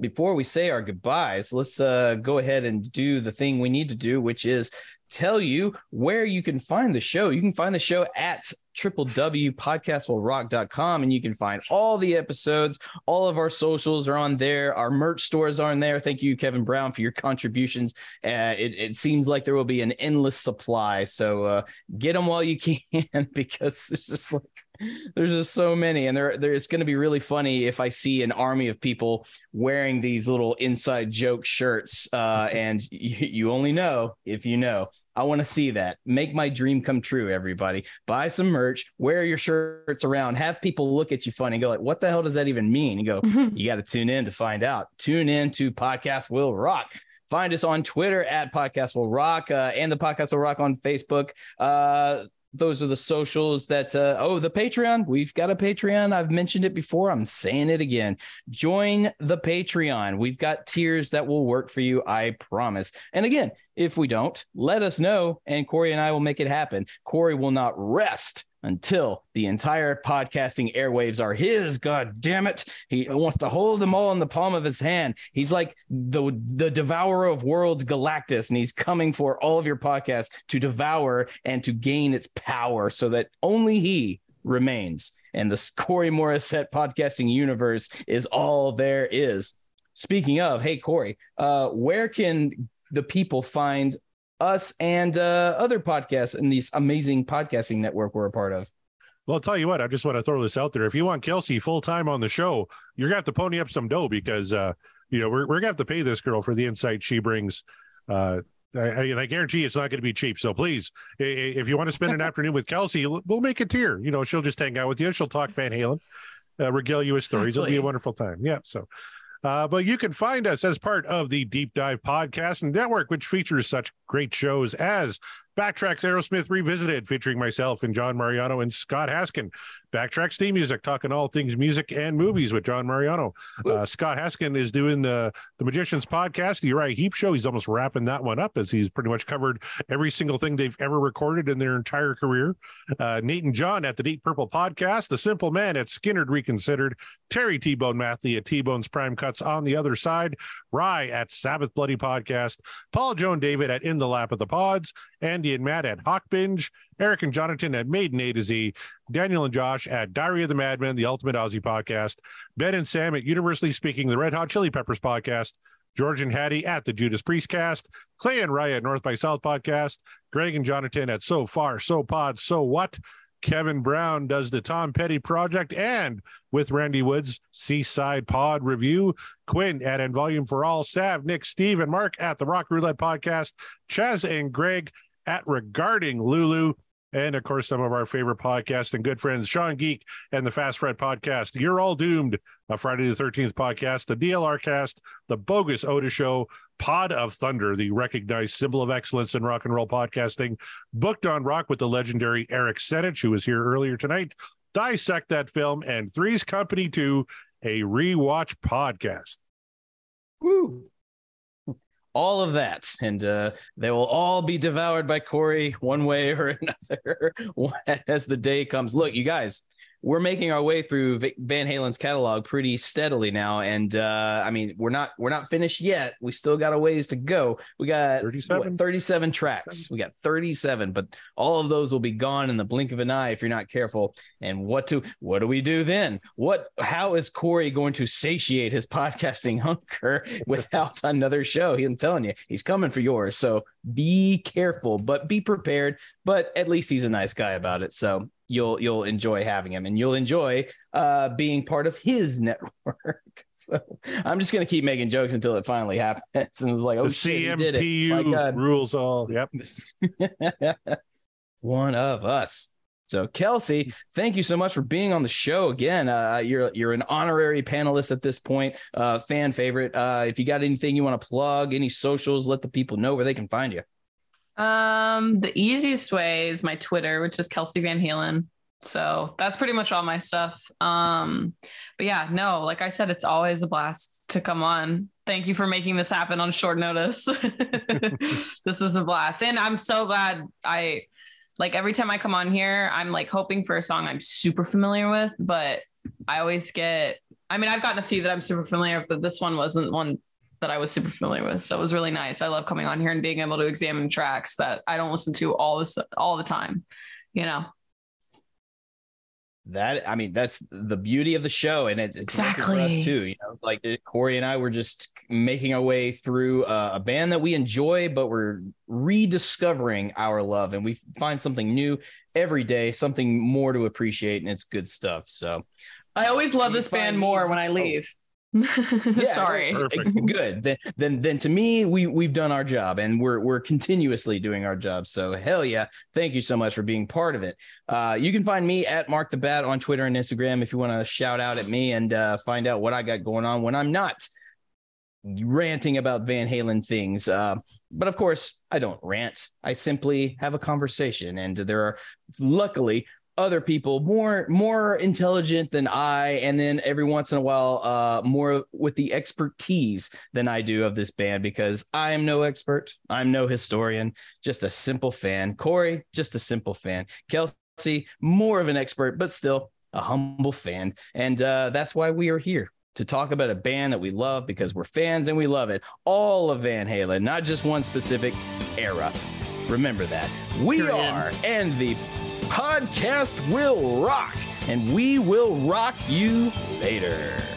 before we say our goodbyes, let's uh, go ahead and do the thing we need to do, which is tell you where you can find the show. You can find the show at www.podcastwillrock.com and you can find all the episodes. All of our socials are on there. Our merch stores are on there. Thank you, Kevin Brown, for your contributions. Uh, it, it seems like there will be an endless supply. So uh, get them while you can because it's just like there's just so many and there there it's going to be really funny if i see an army of people wearing these little inside joke shirts uh and you, you only know if you know i want to see that. Make my dream come true everybody. Buy some merch wear your shirts around have people look at you funny and go like what the hell does that even mean? You go you got to tune in to find out. Tune in to podcast will rock. Find us on Twitter at Podcast Will Rock uh, and the Podcast Will Rock on Facebook. Uh, those are the socials that uh, oh the patreon. We've got a patreon. I've mentioned it before. I'm saying it again. Join the patreon. We've got tiers that will work for you i promise. And again if we don't let us know and corey and i will make it happen. Corey will not rest until the entire podcasting airwaves are his god damn it. He wants to hold them all in the palm of his hand. He's like the the devourer of worlds galactus and he's coming for all of your podcasts to devour and to gain its power so that only he remains and the corey morissette podcasting universe is all there is. Speaking of hey corey uh where can the people find us and uh, other podcasts in this amazing podcasting network we're a part of. Well, I'll tell you what, I just want to throw this out there. If you want Kelsey full time on the show, you're gonna have to pony up some dough because uh, you know, we're we're gonna have to pay this girl for the insight she brings. Uh I, and I guarantee it's not going to be cheap. So please, if you want to spend an afternoon with Kelsey, we'll make a tier. You know, she'll just hang out with you. She'll talk Van Halen, uh, regale you with stories. It'll be a wonderful time. Yeah. So, uh, but you can find us as part of the Deep Dive Podcast Network, which features such great shows as Backtracks Aerosmith Revisited, featuring myself and John Mariano and Scott Haskin. Backtracks theme music, talking all things music and movies with John Mariano. Uh, Scott Haskin is doing the the Magicians podcast, the Uriah Heep show. He's almost wrapping that one up as he's pretty much covered every single thing they've ever recorded in their entire career. Uh, Nate and John at the Deep Purple podcast, The Simple Man at Skynyrd Reconsidered, Terry T Bone Mathley at T Bone's Prime Cuts on the other side, Rye at Sabbath Bloody podcast, Paul Joan David at In the Lap of the Pods, Andy and Matt at Hawk Binge, Eric and Jonathan at Maiden A to Z, Daniel and Josh at Diary of the Madman, the Ultimate Ozzy podcast, Ben and Sam at Universally Speaking, the Red Hot Chili Peppers podcast, George and Hattie at the Judas Priest cast, Clay and Raya at North by South podcast, Greg and Jonathan at So Far, So Pod, So What. Kevin Brown does the Tom Petty project and with Randy Woods, Seaside Pod Review, Quinn at And Volume for All, Sav, Nick, Steve, and Mark at the Rock Roulette Podcast, Chaz and Greg at Regarding Lulu, and of course, some of our favorite podcasts and good friends, Sean Geek and the Fast Fred Podcast. You're All Doomed, a Friday the 13th podcast, the DLR Cast, the Bogus Oda Show, Pod of Thunder, the recognized symbol of excellence in rock and roll podcasting, Booked on Rock with the legendary Eric Senich, who was here earlier tonight, Dissect That Film, and Three's Company 2, a rewatch podcast. Woo. All of that, and uh, they will all be devoured by Corey one way or another as the day comes. Look, you guys, we're making our way through Van Halen's catalog pretty steadily now, and uh, I mean, we're not we're not finished yet. We still got a ways to go. We got 37? what, 37 tracks. We got 37, but all of those will be gone in the blink of an eye if you're not careful. And what to what do we do then? What how is Corey going to satiate his podcasting hunger without another show? I'm telling you, he's coming for yours. So be careful, but be prepared. But at least he's a nice guy about it. So you'll you'll enjoy having him and you'll enjoy uh being part of his network. So I'm just gonna keep making jokes until it finally happens. And it's like, oh the shit, did it. CMPU My God. rules all. Yep. one of us. So Kelsey, thank you so much for being on the show again. Uh, you're you're an honorary panelist at this point, uh, fan favorite. Uh, if you got anything you want to plug, any socials, let the people know where they can find you. Um, the easiest way is my Twitter, which is Kelsey Van Halen. So that's pretty much all my stuff. Um, but yeah, no, like I said, it's always a blast to come on. Thank you for making this happen on short notice. this is a blast. And I'm so glad I like every time I come on here, I'm like hoping for a song I'm super familiar with, but I always get I mean, I've gotten a few that I'm super familiar with, but this one wasn't one that I was super familiar with. So it was really nice. I love coming on here and being able to examine tracks that I don't listen to all this all the time. You know, That I mean, that's the beauty of the show, and it, it's working for Exactly. us too. You know, like Corey and I were just making our way through uh, a band that we enjoy, but we're rediscovering our love, and we find something new every day, something more to appreciate, and it's good stuff. So. I always love this band me- more when I Oh. leave. Yeah, Sorry. Perfect. Good. Then, then, then to me, we we've done our job, and we're we're continuously doing our job. So hell yeah! Thank you so much for being part of it. Uh, you can find me at Mark the Bat on Twitter and Instagram if you want to shout out at me and uh, find out what I got going on when I'm not ranting about Van Halen things. Uh, but of course, I don't rant. I simply have a conversation, and there are luckily other people more more intelligent than I, and then every once in a while, uh, more with the expertise than I do of this band because I am no expert. I'm no historian, just a simple fan. Corey, just a simple fan. Kelsey, more of an expert, but still a humble fan, and uh, that's why we are here to talk about a band that we love because we're fans and we love it. All of Van Halen, not just one specific era. Remember that. We Period. are, and the podcast will rock, and we will rock you later.